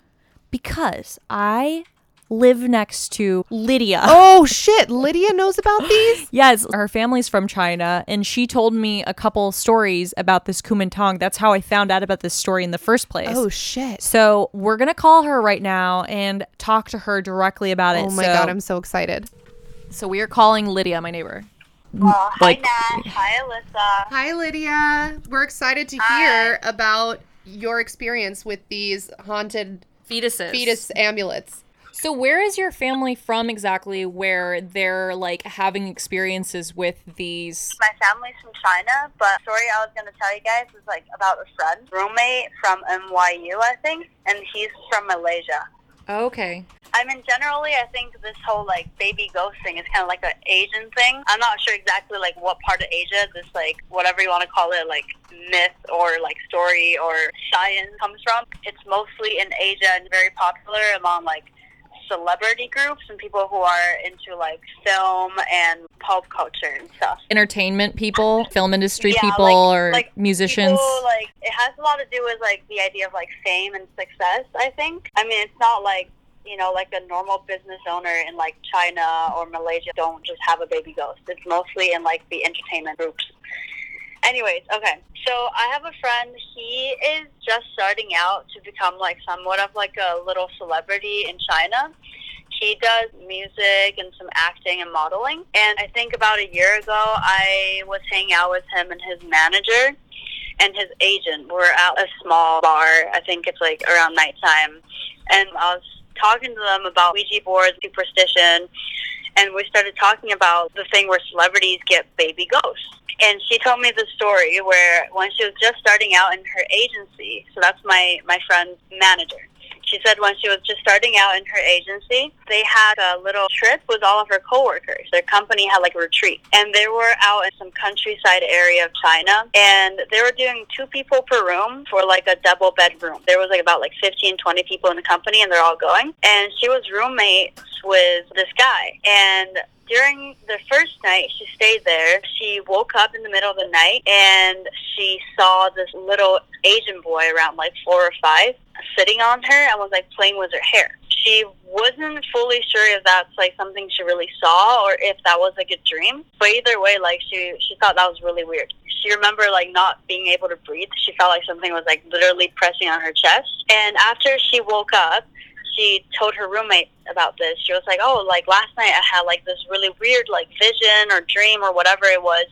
Because I live next to Lydia. Oh shit, Lydia knows about these? Yes, her family's from China, and she told me a couple stories about this Kuman Thong. That's how I found out about this story in the first place. Oh shit. So we're gonna call her right now and talk to her directly about it. Oh my So- god, I'm so excited. so we are calling Lydia, my neighbor. Oh, well, Like- hi Nash, hi Alyssa. Hi Lydia. We're excited to hear about your experience with these haunted Fetuses. fetus amulets. So where is your family from exactly? Where they're like having experiences with these? My family's from China, but the story I was going to tell you guys is like about a friend, roommate from NYU, I think, and he's from Malaysia. Oh, okay. I mean, generally, I think this whole like baby ghost thing is kind of like an Asian thing. I'm not sure exactly like what part of Asia this like whatever you want to call it, like myth or like story or science comes from. It's mostly in Asia and very popular among like celebrity groups and people who are into like film and pop culture and stuff. Entertainment people, film industry Yeah, people, like- or like musicians. People, like it has a lot to do with like the idea of like fame and success. I think. I mean, it's not like you know, like a normal business owner in like China or Malaysia don't just have a baby ghost. It's mostly in like the entertainment groups. Anyways, okay. So I have a friend. He is just starting out to become like somewhat of like a little celebrity in China. He does music and some acting and modeling. And I think about a year ago, I was hanging out with him and his manager and his agent. We're at a small bar. I think it's like around nighttime. And I was talking to them about Ouija boards, superstition, and we started talking about the thing where celebrities get baby ghosts. And she told me the story where when she was just starting out in her agency, so that's my, my friend's manager. She said when she was just starting out in her agency, they had a little trip with all of her coworkers. Their company had like a retreat. And they were out in some countryside area of China. And they were doing two people per room for like a double bedroom. There was like about like 15, 20 people in the company and they're all going. And she was roommates with this guy. And during the first night she stayed there, she woke up in the middle of the night and she saw this little Asian boy around like four or five sitting on her and was like playing with her hair. She wasn't fully sure if that's like something she really saw or if that was like a dream. But either way, like she she thought that was really weird. She remember like not being able to breathe. She felt like something was like literally pressing on her chest. And after she woke up, she told her roommate about this. She was like, "Oh, like last night I had like this really weird like vision or dream or whatever it was,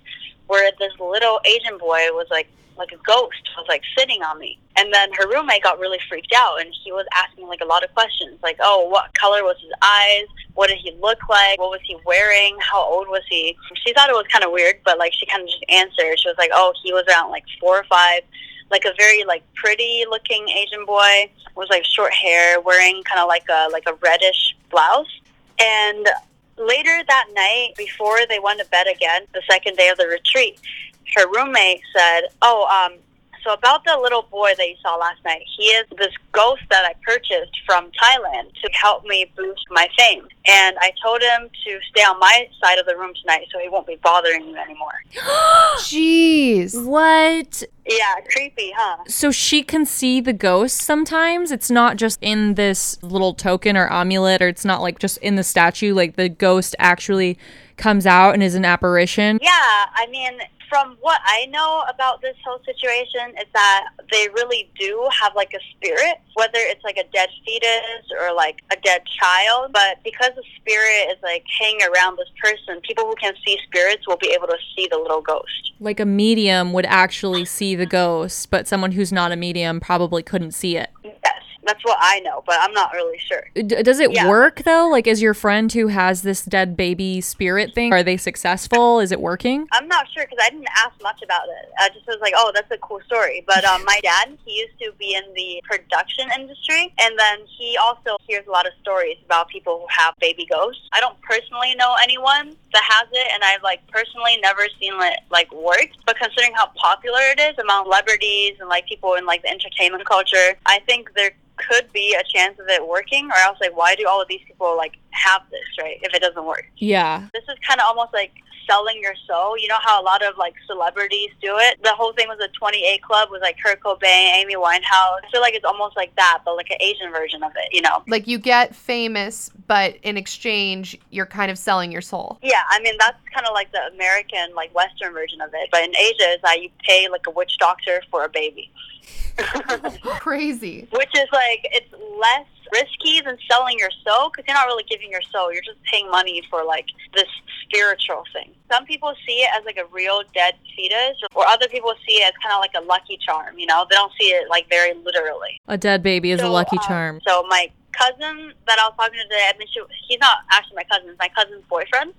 where this little Asian boy was like like a ghost was like sitting on me." And then her roommate got really freaked out, and he was asking like a lot of questions, like, "Oh, what color was his eyes? What did he look like? What was he wearing? How old was he?" She thought it was kind of weird, but like she kind of just answered. She was like, "Oh, he was around like four or five like a very like pretty looking Asian boy with like short hair, wearing kind of like a like a reddish blouse. And later that night, before they went to bed again, the second day of the retreat, her roommate said, "Oh, um, so about the little boy that you saw last night, he is this ghost that I purchased from Thailand to help me boost my fame. And I told him to stay on my side of the room tonight so he won't be bothering you anymore. Jeez. What? Yeah, creepy, huh? So she can see the ghosts sometimes. It's not just in this little token or amulet, or it's not like just in the statue. Like the ghost actually comes out and is an apparition. Yeah, I mean, from what I know about this whole situation is that they really do have like a spirit, whether it's like a dead fetus or like a dead child. But because the spirit is like hanging around this person, people who can see spirits will be able to see the little ghost. Like a medium would actually see the ghost, but someone who's not a medium probably couldn't see it. Yes, that's what I know, but I'm not really sure. D- does it Yeah. work though? Like, is your friend who has this dead baby spirit thing, are they successful? Is it working? I'm not sure because I didn't ask much about it. I just was like, oh, that's a cool story. But um, my dad, he used to be in the production industry, and then he also hears a lot of stories about people who have baby ghosts. I don't personally know anyone that has it, and I've like personally never seen it like work. But considering how popular it is among celebrities and like people in like the entertainment culture, I think there could be a chance of it working. Or else, like, why do all of these people like have this, right? If it doesn't work Yeah. this is kind of almost like selling your soul. You know how a lot of like celebrities do it. The whole thing was a 28 Club with like Kurt Cobain, Amy Winehouse. I feel like it's almost like that, but like an Asian version of it. You know? Like you get famous, but in exchange, you're kind of selling your soul. Yeah, I mean that's kind of like the American like Western version of it. But in Asia, is that you pay like a witch doctor for a baby, Crazy. which is like it's less risky than selling your soul because you're not really giving your soul. You're just paying money for like this spiritual thing. Some people see it as like a real dead fetus, or other people see it as kind of like a lucky charm. You know, they don't see it like very literally. A dead baby is a So, lucky um, charm. So my cousin that I was talking to today, I mean, she, he's not actually my cousin, it's my cousin's boyfriend.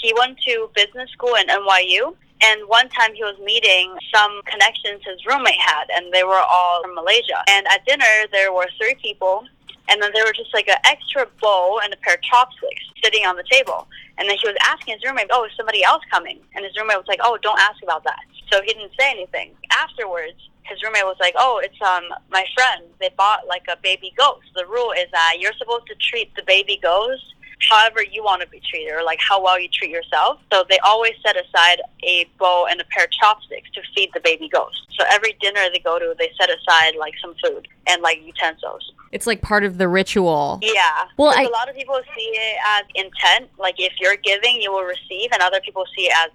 He went to business school in NYU. And one time he was meeting some connections his roommate had, and they were all from Malaysia. And at dinner, there were three people, and then there were just like an extra bowl and a pair of chopsticks sitting on the table. And then he was asking his roommate, "Oh, is somebody else coming?" And his roommate was like, "Oh, don't ask about that." So he didn't say anything. Afterwards, his roommate was like, "Oh, it's um my friend. They bought like a baby ghost. The rule is that you're supposed to treat the baby ghost however you want to be treated, or like how well you treat yourself. So they always set aside a bowl and a pair of chopsticks to feed the baby ghost. So every dinner they go to, they set aside like some food and like utensils. It's like part of the ritual. Yeah. Well, I, a lot of people see it as intent, like if you're giving, you will receive, and other people see it as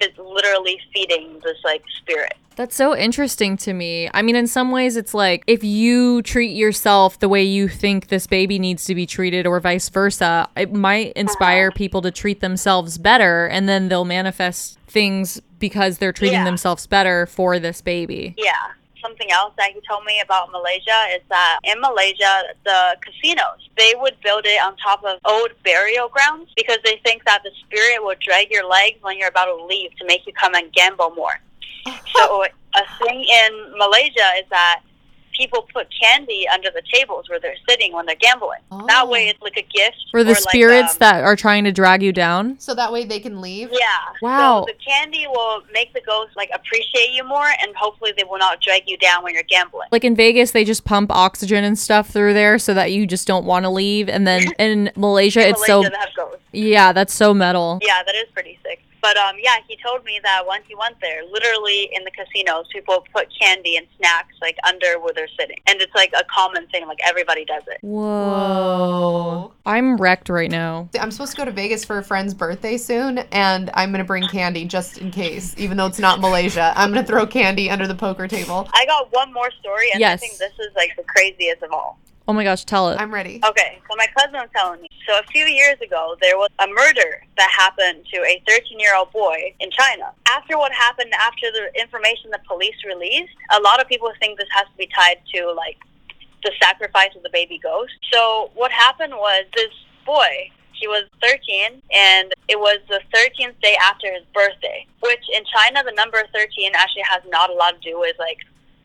it's literally feeding this like spirit. That's so interesting to me. I mean, in some ways, it's like if you treat yourself the way you think this baby needs to be treated, or vice versa, it might inspire uh-huh. people to treat themselves better, and then they'll manifest things because they're treating Yeah. themselves better for this baby. Yeah. Something else that he told me about Malaysia is that in Malaysia, the casinos, they would build it on top of old burial grounds because they think that the spirit will drag your legs when you're about to leave to make you come and gamble more. So a thing in Malaysia is that people put candy under the tables where they're sitting when they're gambling. Oh. That way it's like a gift. For the or like, spirits um, that are trying to drag you down. So that way they can leave. Yeah. Wow. So the candy will make the ghosts like appreciate you more, and hopefully they will not drag you down when you're gambling. Like in Vegas, they just pump oxygen and stuff through there so that you just don't want to leave. And then in Malaysia, In it's Malaysia, so they yeah, that's so metal. Yeah, that is pretty sick. But um, yeah, he told me that once he went there, literally in the casinos, people put candy and snacks like under where they're sitting, and it's like a common thing. Like everybody does it. Whoa. I'm wrecked right now. I'm supposed to go to Vegas for a friend's birthday soon, and I'm gonna bring candy just in case, even though it's not Malaysia. I'm gonna throw candy under the poker table. I got one more story, and I Yes. think this is like the craziest of all. Oh my gosh, tell it. I'm ready. Okay, so my cousin was telling me. So a few years ago, there was a murder that happened to a 13-year-old boy in China. After what happened, after the information the police released, a lot of people think this has to be tied to like the sacrifice of the baby ghost. So what happened was this boy. He was 13, and it was the 13th day after his birthday. Which in China, the number 13 actually has not a lot to do with like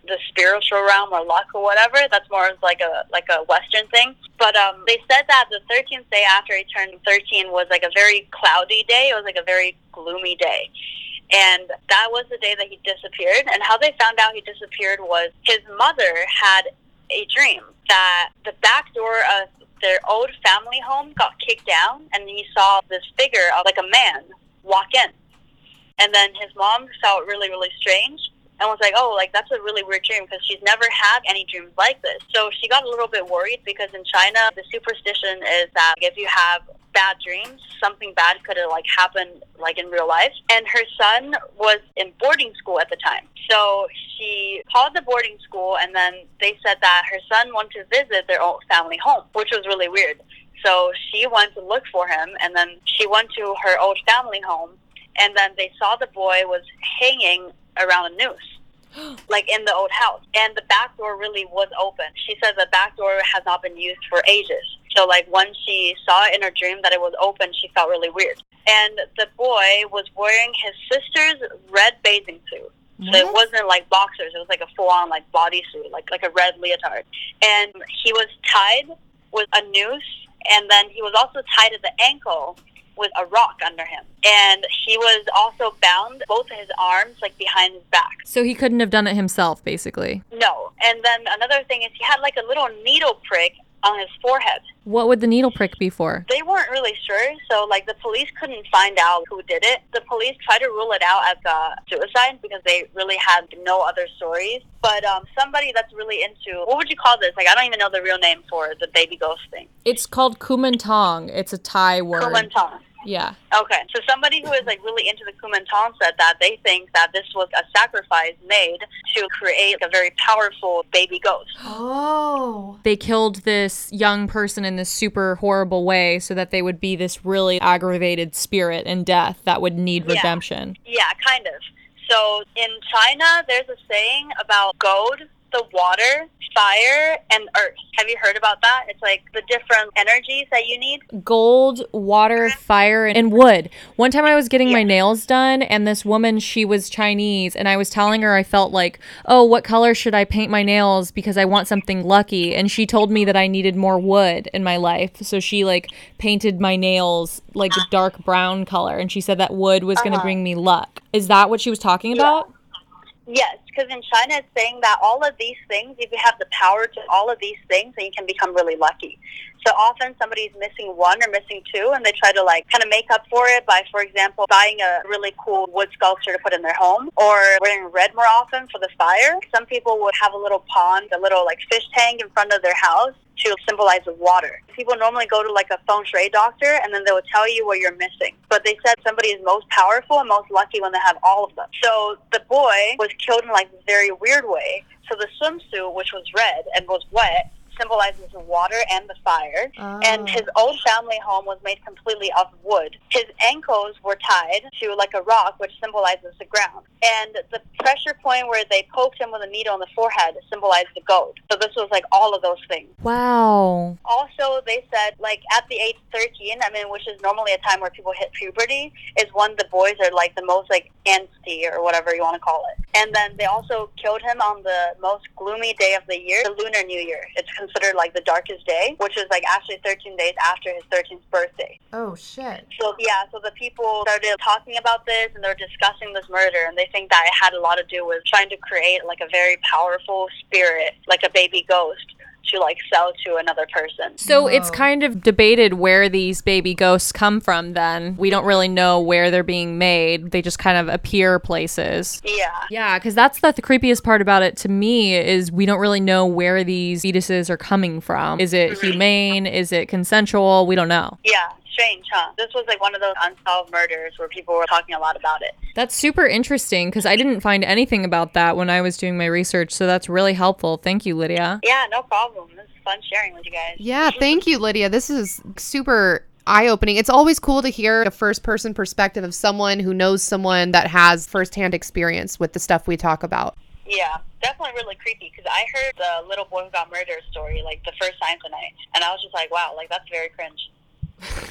the spiritual realm or luck or whatever. That's more of like a like a Western thing. But um, they said that the 13th day after he turned 13 was like a very cloudy day. It was like a very gloomy day. And that was the day that he disappeared. And how they found out he disappeared was his mother had a dream that the back door of their old family home got kicked down, and he saw this figure of like a man walk in. And then his mom felt really, really strange and was like, oh, like that's a really weird dream because she's never had any dreams like this. So she got a little bit worried because in China, the superstition is that if you have bad dreams, something bad could have like happened like in real life. And her son was in boarding school at the time. So she called the boarding school and then they said that her son wanted to visit their old family home, which was really weird. So she went to look for him and then she went to her old family home and then they saw the boy was hanging around a noose like in the old house. And the back door really was open. She said the back door has not been used for ages. So like when she saw it in her dream that it was open she felt really weird. And the boy was wearing his sister's red bathing suit. So it wasn't like boxers. It was like a full-on like bodysuit like like a red leotard. And he was tied with a noose and then he was also tied at the ankle with a rock under him. And he was also bound both of his arms like behind his back. So he couldn't have done it himself, basically. No. And then another thing is he had like a little needle prick on his forehead. What would the needle prick be for? They weren't really sure, so like the police couldn't find out who did it. The police tried to rule it out as a suicide because they really had no other stories. But um, somebody that's really into what would you call this? Like I don't even know the real name for the baby ghost thing. It's called Kuman Thong. It's a Thai word. Kuman Thong. Yeah. Okay, so somebody who is like really into the Kuman Thong said that they think that this was a sacrifice made to create a very powerful baby ghost. Oh. They killed this young person in this super horrible way so that they would be this really aggravated spirit in death that would need Yeah. redemption. Yeah, kind of. So in China, there's a saying about gold, the water, fire, and earth. Have you heard about that? It's like the different energies that you need. gold, water, fire, and wood. One time I was getting my nails done, and this woman, she was Chinese, and I was telling her I felt like, oh, what color should I paint my nails because I want something lucky? And she told me that I needed more wood in my life. So she like painted my nails like a dark brown color, and she said that wood was going to Uh-huh. bring me luck. Is that what she was talking about? Yes, because in China it's saying that all of these things, if you have the power to all of these things, then you can become really lucky. So often somebody's missing one or missing two, and they try to like kind of make up for it by, for example, buying a really cool wood sculpture to put in their home, or wearing red more often for the fire. Some people would have a little pond, a little like fish tank in front of their house to symbolize water. People normally go to like a feng shui doctor and then they will tell you what you're missing. But they said somebody is most powerful and most lucky when they have all of them. So the boy was killed in like a very weird way. So the swimsuit, which was red and was wet, symbolizes the water and the fire. And ah. his old family home was made completely of wood. His ankles were tied to like a rock, which symbolizes the ground. And the pressure point where they poked him with a needle in the forehead symbolized the goat. So this was like all of those things. Wow. Also, they said like at the age 13, I mean, which is normally a time where people hit puberty, is when the boys are like the most like angsty or whatever you want to call it. And then they also killed him on the most gloomy day of the year, the Lunar New Year. It's considered like the darkest day, which is like actually 13 days after his 13th birthday. Oh shit. So yeah, so the people started talking about this and they're discussing this murder, and they think that it had a lot to do with trying to create like a very powerful spirit, like a baby ghost, to like sell to another person. So it's kind of debated where these baby ghosts come from then. We don't really know where they're being made. They just kind of appear places. Yeah. Yeah, because that's the, the creepiest part about it to me is we don't really know where these fetuses are coming from. Is it mm-hmm. humane? Is it consensual? We don't know. Yeah, strange, huh? This was like one of those unsolved murders where people were talking a lot about it. That's super interesting because I didn't find anything about that when I was doing my research. So that's really helpful. Thank you, Lydia. Yeah, no problem. This is fun sharing with you guys. Yeah, thank you, Lydia. This is super eye opening. It's always cool to hear a first person perspective of someone who knows someone that has firsthand experience with the stuff we talk about. Yeah, definitely really creepy because I heard the little boy who got murdered story like the first time tonight, and I was just like, wow, like that's very cringe.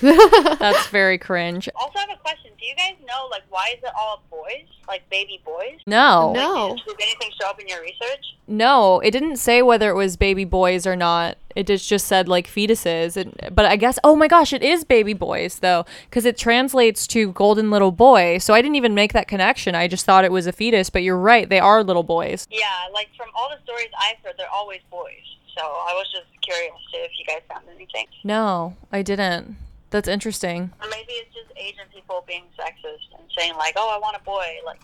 That's very cringe. Also, I have a question. Do you guys know, like, why is it all boys? Like, baby boys? No. No. Did anything show up in your research? No, it didn't say whether it was baby boys or not. It just just said like fetuses. And, but I guess oh my gosh, it is baby boys though cuz it translates to golden little boy. So I didn't even make that connection. I just thought it was a fetus, but you're right, they are little boys. Yeah, like, from all the stories I've heard, they're always boys. So I was just curious if you guys found anything. No, I didn't. That's interesting. Or maybe it's just Asian people being sexist and saying, like, oh, I want a boy. Like,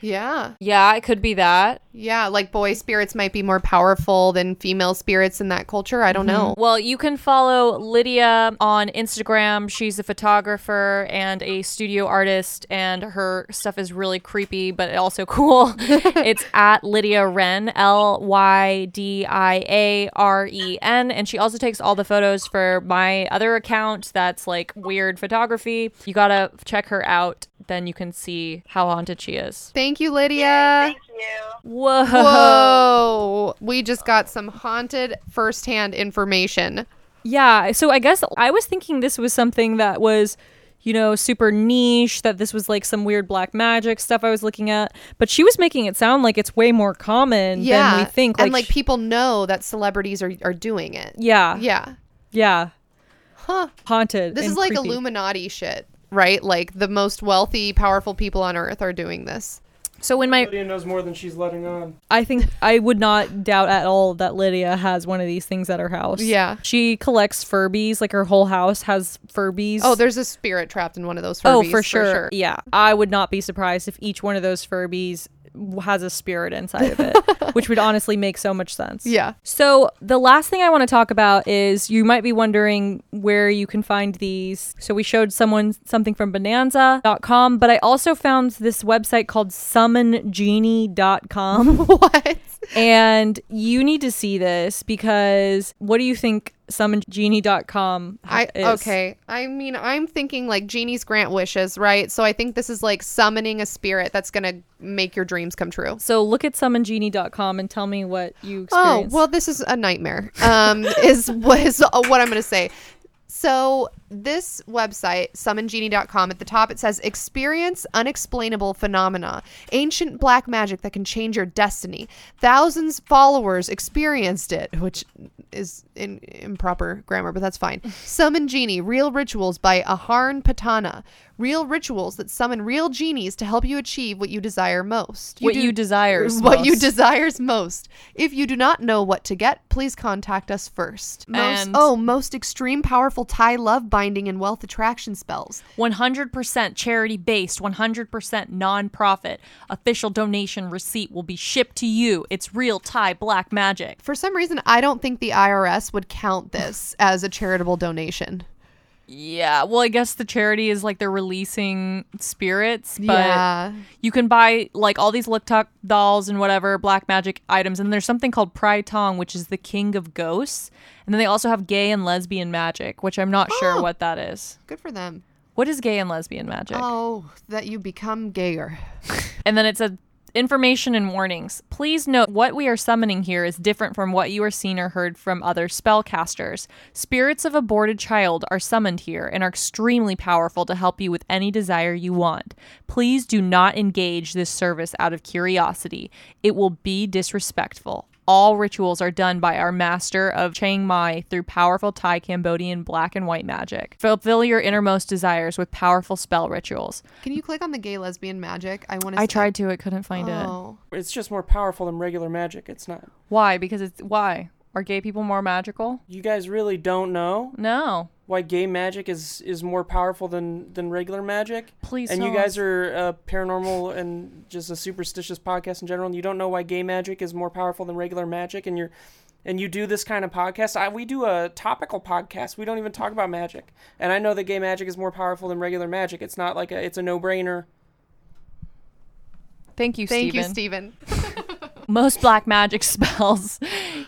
Yeah. Yeah, it could be that. Yeah, like boy spirits might be more powerful than female spirits in that culture. I don't mm-hmm. know. Well, you can follow Lydia on Instagram. She's a photographer and a studio artist, and her stuff is really creepy, but also cool. it's at Lydia Ren, L Y D I A R E N. And she also takes all the photos for my other account that's like weird photography. You gotta check her out, then you can see how haunted she is. Thank you, Lydia. thank you. Whoa. Whoa. We just got some haunted firsthand information. Yeah, so I guess I was thinking this was something that was, you know, super niche, that this was like some weird black magic stuff I was looking at. But she was making it sound like it's way more common Yeah. than we think. and like people know that celebrities are, are doing it. yeah, Yeah. yeah, Huh. haunted. This is like creepy. Illuminati shit, right? Like the most wealthy, powerful people on earth are doing this. So when my, Lydia knows more than she's letting on. I think I would not doubt at all that Lydia has one of these things at her house. Yeah. She collects Furbies. Like her whole house has Furbies. Oh, there's a spirit trapped in one of those Furbies. Oh, for sure. Yeah. I would not be surprised if each one of those Furbies has a spirit inside of it, which would honestly make so much sense. Yeah. So, the last thing I want to talk about is you might be wondering where you can find these. So, we showed someone something from bonanza.com, but I also found this website called summongenie.com. what? and you need to see this because what do you think summongenie.com I is? okay. I mean, I'm thinking like genies grant wishes, right? So I think this is like summoning a spirit that's gonna make your dreams come true. So look at summongenie.com and tell me what you Oh well, this is a nightmare. Um, is what is uh, what I'm gonna say. So this website, summongenie.com, at the top it says experience unexplainable phenomena, ancient black magic that can change your destiny. Thousands followers experienced it, which is in improper grammar, but that's fine. Summon Genie, real rituals by Aharn Patana. Real rituals that summon real genies to help you achieve what you desire most. what do- you desires what you most. desires most. If you do not know what to get, please contact us first. Most, oh, most extreme powerful Thai love binding and wealth attraction spells. 100% charity based, 100% non-profit. Official donation receipt will be shipped to you. It's real Thai black magic. For some reason, I don't think the IRS would count this as a charitable donation. Yeah, well, I guess the charity is like they're releasing spirits, but yeah. you can buy like all these luk thep dolls and whatever black magic items, and there's something called Prai Tong, which is the king of ghosts, and then they also have gay and lesbian magic, which I'm not sure Oh. what that is. Good for them. What is gay and lesbian magic? Oh, that you become gayer. And then it said information and warnings. Please note what we are summoning here is different from what you are seen or heard from other spellcasters. Spirits of aborted child are summoned here and are extremely powerful to help you with any desire you want. Please do not engage this service out of curiosity. It will be disrespectful. All rituals are done by our master of Chiang Mai through powerful Thai Cambodian black and white magic. Fulfill your innermost desires with powerful spell rituals. Can you click on the gay lesbian magic? I want to. I tried to, I couldn't find it. Oh. It's just more powerful than regular magic. It's not. Why? Because it's why? Are gay people more magical? You guys really don't know No. why gay magic is is more powerful than than regular magic. Please and you tell guys us. are uh, paranormal and just a superstitious podcast in general. And you don't know why gay magic is more powerful than regular magic, and you're and you do this kind of podcast. I, we do a topical podcast. We don't even talk about magic. And I know that gay magic is more powerful than regular magic. It's not like a it's a no brainer. Thank you, Stephen. Thank Steven. you, Stephen. Most black magic spells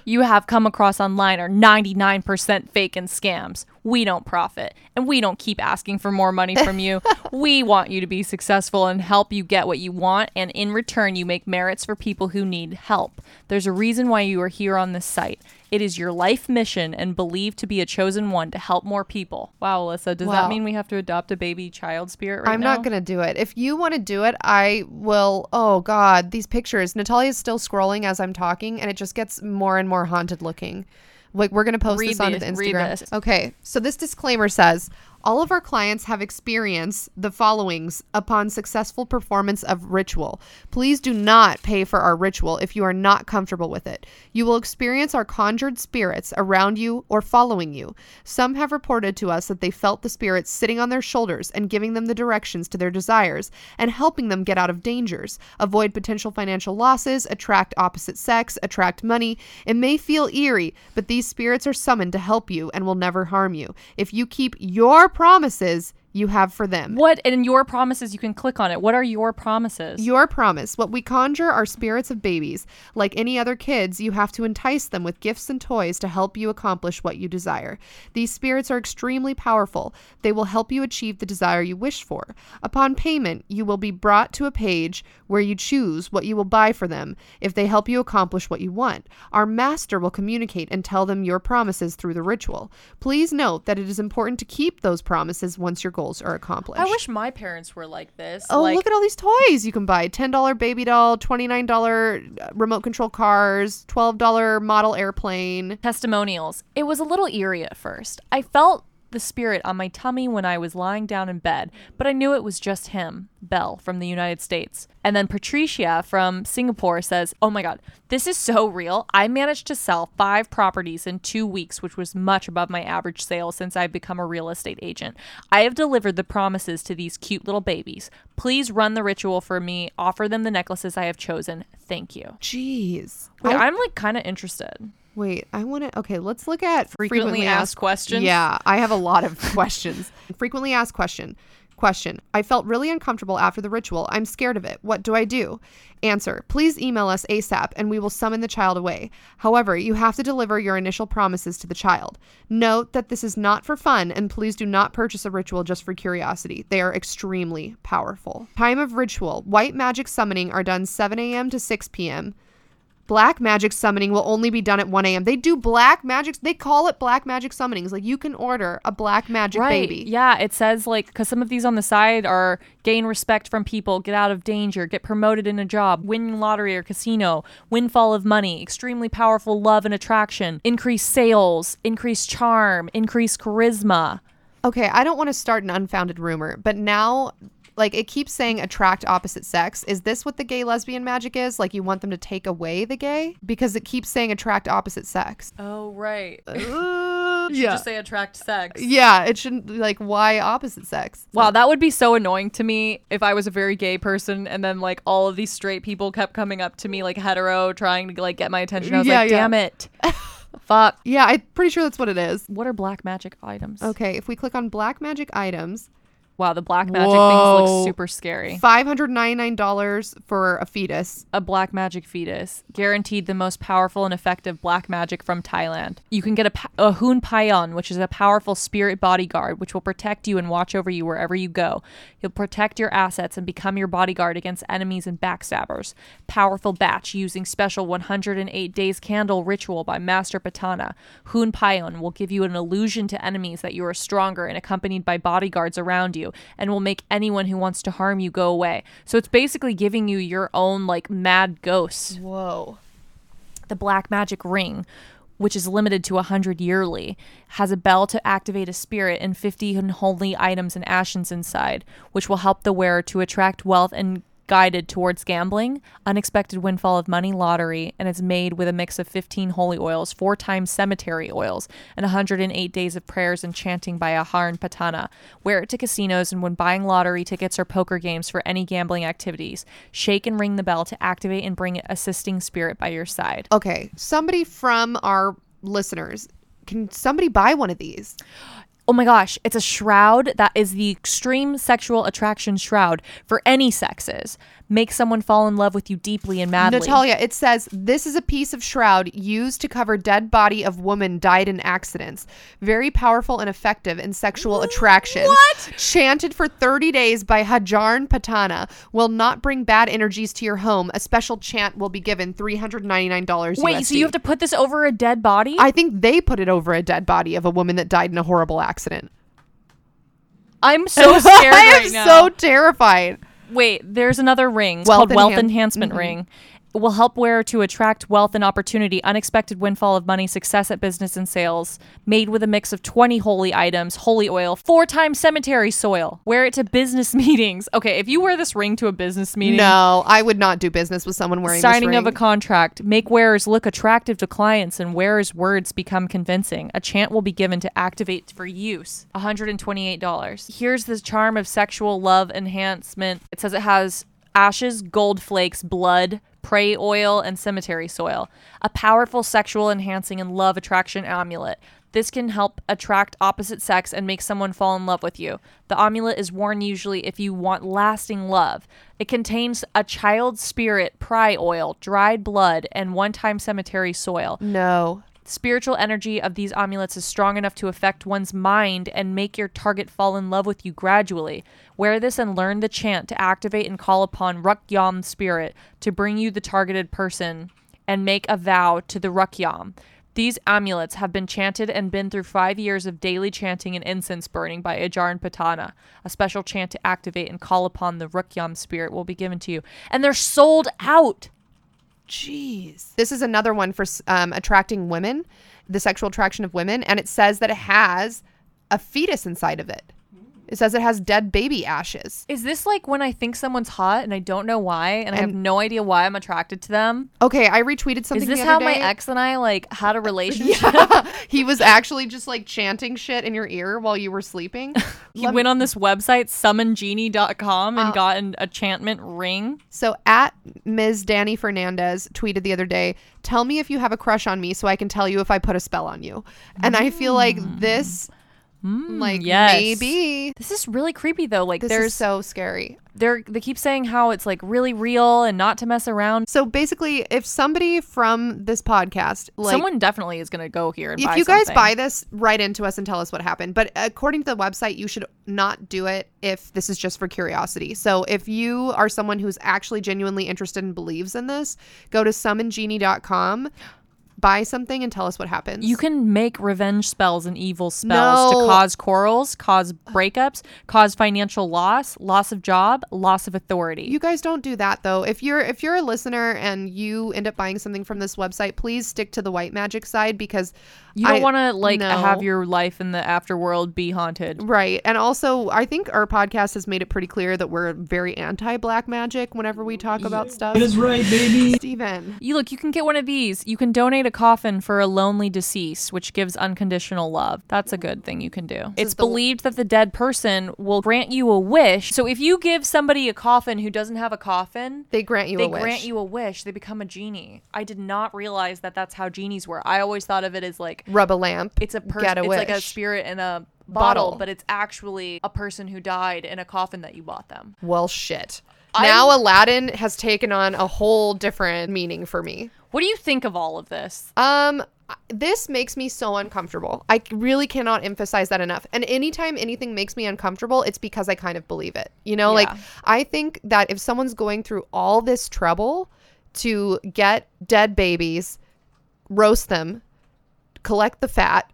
you have come across online are 99% fake and scams. We don't profit, and we don't keep asking for more money from you. we want you to be successful and help you get what you want, and in return, you make merits for people who need help. There's a reason why you are here on this site. It is your life mission and believed to be a chosen one to help more people. Wow, Alyssa, does Wow. that mean we have to adopt a baby child spirit right I'm now? not going to do it. If you want to do it, I will. Oh, God. These pictures. Natalia's still scrolling as I'm talking, and it just gets more and more haunted looking. Like, we're going to post Read this these- the read Instagram. this. Okay. So, this disclaimer says all of our clients have experienced the followings upon successful performance of ritual. Please do not pay for our ritual if you are not comfortable with it. You will experience our conjured spirits around you or following you. Some have reported to us that they felt the spirits sitting on their shoulders and giving them the directions to their desires and helping them get out of dangers, avoid potential financial losses, attract opposite sex, attract money. It may feel eerie, but these spirits are summoned to help you and will never harm you. If you keep your promises you have for them. What and your promises you can click on it. What are your promises? Your promise. What we conjure are spirits of babies. Like any other kids, you have to entice them with gifts and toys to help you accomplish what you desire. These spirits are extremely powerful. They will help you achieve the desire you wish for. Upon payment, you will be brought to a page where you choose what you will buy for them if they help you accomplish what you want. Our master will communicate and tell them your promises through the ritual. Please note that it is important to keep those promises once your goals are accomplished. I wish my parents were like this. Oh, like, look at all these toys you can buy. $10 baby doll, $29 uh, remote control cars, $12 model airplane. testimonials. It was a little eerie at first. I felt the spirit on my tummy when I was lying down in bed, but I knew it was just him, Bell from the United States. And then Patricia from Singapore says, Oh my God, this is so real. I managed to sell five properties in two weeks, which was much above my average sale since I've become a real estate agent. I have delivered the promises to these cute little babies. Please run the ritual for me, offer them the necklaces I have chosen. Thank you. Jeez. Wait, I- I'm like kind of interested. Wait, I want to. Okay, let's look at Frequently asked questions? Yeah, I have a lot of questions. frequently asked question. Question. I felt really uncomfortable after the ritual. I'm scared of it. What do I do? Answer. Please email us ASAP and we will summon the child away. However, you have to deliver your initial promises to the child. Note that this is not for fun and please do not purchase a ritual just for curiosity. They are extremely powerful. Time of ritual. White magic summoning are done 7 a.m. to 6 p.m. Black magic summoning will only be done at 1 a.m. They do black magic. They call it black magic summonings. Like you can order a black magic baby. Yeah, it says like because some of these on the side are gain respect from people, get out of danger, get promoted in a job, win lottery or casino, windfall of money, extremely powerful love and attraction, increase sales, increase charm, increase charisma. Okay, I don't want to start an unfounded rumor, but now, like, it keeps saying attract opposite sex. Is this what the gay lesbian magic is? Like, you want them to take away the gay? Because it keeps saying attract opposite sex. Oh right. Uh, yeah. Just say attract sex. yeah, it shouldn't, like, why opposite sex? Wow, that would be so annoying to me if I was a very gay person and then like all of these straight people kept coming up to me like hetero trying to like get my attention. I was Yeah, like, yeah. damn it. Fuck. Yeah, I'm pretty sure that's what it is. What are black magic items? Okay, if we click on black magic items, Wow, the black magic things look super scary. $599 for a fetus. A black magic fetus, guaranteed the most powerful and effective black magic from Thailand. You can get a, a Hoon Payon, which is a powerful spirit bodyguard, which will protect you and watch over you wherever you go. He'll protect your assets and become your bodyguard against enemies and backstabbers. Powerful batch using special 108 days candle ritual by Master Patana. Hoon Payon will give you an illusion to enemies that you are stronger and accompanied by bodyguards around you, and will make anyone who wants to harm you go away. So it's basically giving you your own like mad ghost. Whoa. The black magic ring, which is limited to 100 yearly, has a bell to activate a spirit and 50 unholy items and ashes inside, which will help the wearer to attract wealth and guided towards gambling, unexpected windfall of money lottery, and it's made with a mix of 15 holy oils, four times cemetery oils, and 108 days of prayers and chanting by Ajarn Patana. Wear it to casinos and when buying lottery tickets or poker games for any gambling activities. Shake and ring the bell to activate and bring assisting spirit by your side. Okay, somebody from our listeners, can somebody buy one of these? Oh my gosh, it's a shroud that is the extreme sexual attraction shroud for any sexes. Make someone fall in love with you deeply and madly. Natalia, it says this is a piece of shroud used to cover dead body of woman died in accidents. Very powerful and effective in sexual attraction. What? Chanted for 30 days by Ajarn Patana will not bring bad energies to your home. A special chant will be given $399 Wait, so you have to put this over a dead body? I think they put it over a dead body of a woman that died in a horrible accident. I'm so scared I right am now. so terrified. Wait, there's another ring. It's Wealth called Wealth enhan- Enhancement Mhm. Ring. Will help wearer to attract wealth and opportunity, unexpected windfall of money, success at business and sales. Made with a mix of 20 holy items, holy oil, four times cemetery soil. Wear it to business meetings. Okay, if you wear this ring to a business meeting, No, I would not do business with someone wearing signing of a contract, make wearers look attractive to clients and wearers' words become convincing. A chant will be given to activate for use. $128. Here's the charm of sexual love enhancement. It says it has ashes, gold flakes, blood, prai oil, and cemetery soil. A powerful sexual enhancing and love attraction amulet. This can help attract opposite sex and make someone fall in love with you. The amulet is worn usually if you want lasting love. It contains a child's spirit, prai oil, dried blood, and one time cemetery soil. no. Spiritual energy of these amulets is strong enough to affect one's mind and make your target fall in love with you gradually. Wear this and learn the chant to activate and call upon Rukyam spirit to bring you the targeted person and make a vow to the Rukyam. These amulets have been chanted and been through five years of daily chanting and incense burning by Ajarn Patana. A special chant to activate and call upon the Rukyam spirit will be given to you. And they're sold out. Jeez. This is another one for um, attracting women, the sexual attraction of women, and it says that it has a fetus inside of it. It says it has dead baby ashes. Is this like when I think someone's hot and I don't know why and, I have no idea why I'm attracted to them? Okay, I retweeted something. Is this how other my ex and I like had a relationship? he was actually just like chanting shit in your ear while you were sleeping. He Let- went on this website summongenie.com and Uh, got an enchantment ring. So at Ms. Danny Fernandez tweeted the other day, "Tell me if you have a crush on me, so I can tell you if I put a spell on you." And I feel like this, like Mm, yes. maybe This is really creepy though. Like this there's is so scary. they're they keep saying how it's like really real and not to mess around. So basically, if somebody from this podcast, like Someone definitely is gonna go here and if you guys something. buy this, write into us and tell us what happened. But according to the website, you should not do it if this is just for curiosity. So if you are someone who's actually genuinely interested and believes in this, go to summongenie.com, buy something, and tell us what happens. You can make revenge spells and evil spells to cause quarrels, cause breakups, cause financial loss, loss of job, loss of authority. You guys don't do that though. If you're if you're a listener and you end up buying something from this website, please stick to the white magic side because You don't want to like no. have your life in the afterworld be haunted. Right. And also, I think our podcast has made it pretty clear that we're very anti black magic whenever we talk about stuff. That is right, baby. Steven. You look, you can get one of these. You can donate a coffin for a lonely deceased, which gives unconditional love. That's a good thing you can do. It's is the- believed that the dead person will grant you a wish. So if you give somebody a coffin who doesn't have a coffin, They grant you they a wish. grant you a wish. They become a genie. I did not realize that that's how genies were. I always thought of it as like Rub a lamp. it's a person. It's like a spirit in a bottle, Bottle. but it's actually a person who died in a coffin that you bought them. Well, shit. I'm- now Aladdin has taken on a whole different meaning for me. What do you think of all of this? Um, this makes me so uncomfortable. I really cannot emphasize that enough. And anytime anything makes me uncomfortable, it's because I kind of believe it. You know, like I think that if someone's going through all this trouble to get dead babies, roast them, collect the fat,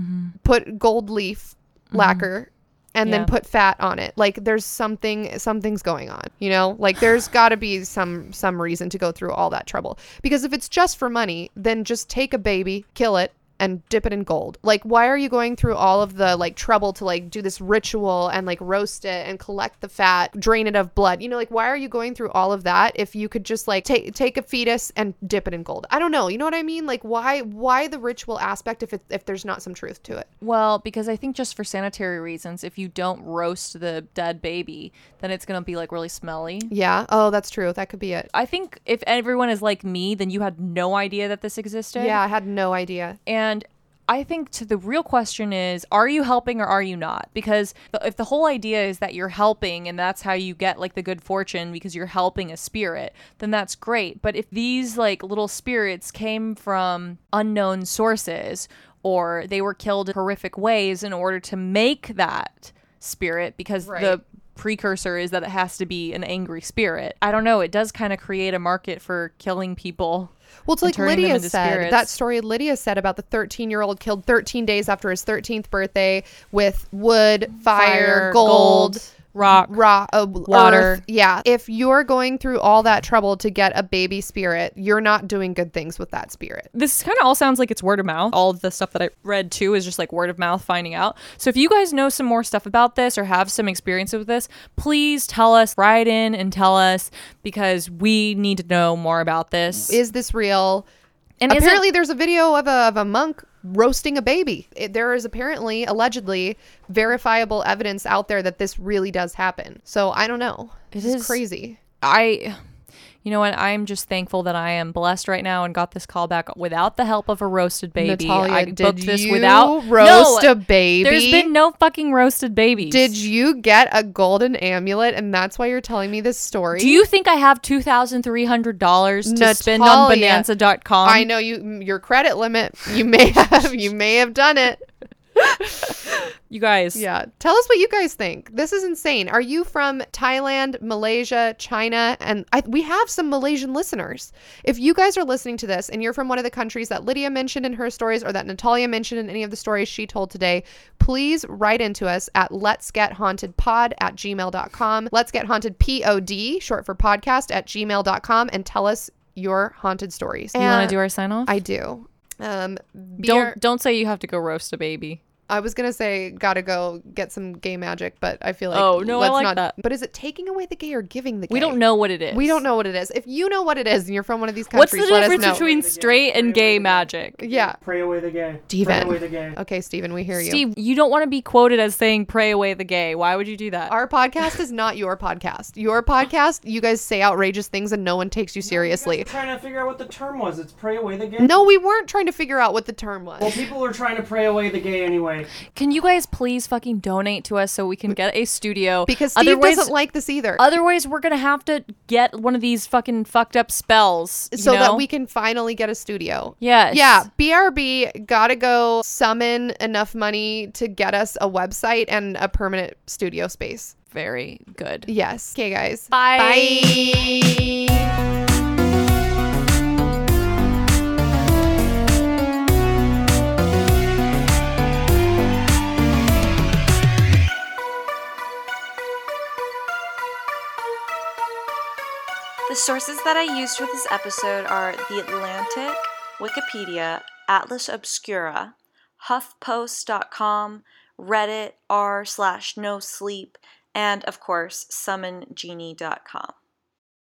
mm-hmm. put gold leaf mm-hmm. lacquer and Yeah. then put fat on it. Like there's something something's going on you know? Like there's got to be some some reason to go through all that trouble. Because if it's just for money then just take a baby kill it and dip it in gold like why are you going through all of the like trouble to like do this ritual and like roast it and collect the fat drain it of blood you know like why are you going through all of that if you could just like take take a fetus and dip it in gold i don't know you know what i mean like why why the ritual aspect if it if there's not some truth to it Well, because I think just for sanitary reasons, if you don't roast the dead baby, then it's going to be like really smelly. Yeah. Oh, that's true. That could be it. I think if everyone is like me, then you had no idea that this existed. Yeah, I had no idea. And I think to the real question is are you helping or are you not? Because if the whole idea is that you're helping and that's how you get like the good fortune because you're helping a spirit, then that's great. But if these like little spirits came from unknown sources or they were killed in horrific ways in order to make that spirit because Right. the precursor is that it has to be an angry spirit. I don't know, it does kind of create a market for killing people. Well, it's like Lydia said. spirits. That story Lydia said about the 13 year old killed 13 days after his 13th birthday with wood, fire, gold, rock, raw uh, water. earth. Yeah. If you're going through all that trouble to get a baby spirit, you're not doing good things with that spirit. this kind of all sounds like it's word of mouth. All of the stuff that I read too is just like word of mouth finding out. So if you guys know some more stuff about this or have some experience with this, please tell us, write in and tell us because we need to know more about this. Is this real? and is it- apparently, there's a video of a, of a monk roasting a baby. It, there is apparently, allegedly, verifiable evidence out there that this really does happen. So I don't know. It This is is- crazy. I you know what? I'm just thankful that I am blessed right now and got this call back without the help of a roasted baby. Natalia, I did booked this you without roast no, a baby? There's been no fucking roasted babies. Did you get a golden amulet and that's why you're telling me this story? Do you think I have two thousand three hundred dollars to spend on Natalia, Bonanza.com? I know you your credit limit. You may have you may have done it. You guys. Yeah. Tell us what you guys think. This is insane. Are you from Thailand, Malaysia, China? And I, we have some Malaysian listeners. If you guys are listening to this and you're from one of the countries that Lydia mentioned in her stories or that Natalia mentioned in any of the stories she told today, please write into us at let's get haunted pod at gmail.com. Let's get haunted pod, short for podcast, at gmail.com and tell us your haunted stories. You want to do our sign off? I do. Um, don't don't say you have to go roast a baby. I was gonna say gotta go get some gay magic, but I feel like Oh, no, I let's like not. that. But is it taking away the gay or giving the gay? We don't know what it is. We don't know what it is. If you know what it is and you're from one of these countries, What's the let difference us know. between straight and gay magic? yeah, Pray away the gay. Steven. Pray away the gay. okay, Steven, we hear you. Steve, you don't want to be quoted as saying "pray away the gay." Why would you do that? Our podcast is not your podcast. Your podcast, you guys say outrageous things and no one takes you seriously. You guys are trying to figure out what the term was. It's pray away the gay. No, we weren't trying to figure out what the term was. Well, people are trying to pray away the gay anyway. Can you guys please fucking donate to us so we can get a studio? Because Steve otherwise, doesn't like this either. otherwise we're gonna have to get one of these fucking fucked up spells so know? that we can finally get a studio. Yes. Yeah, BRB gotta go summon enough money to get us a website and a permanent studio space. very good. Yes. Okay, guys. Bye. Bye. Sources that I used for this episode are The Atlantic, Wikipedia, Atlas Obscura, HuffPost.com, Reddit r slash no sleep, and of course, SummonGenie.com.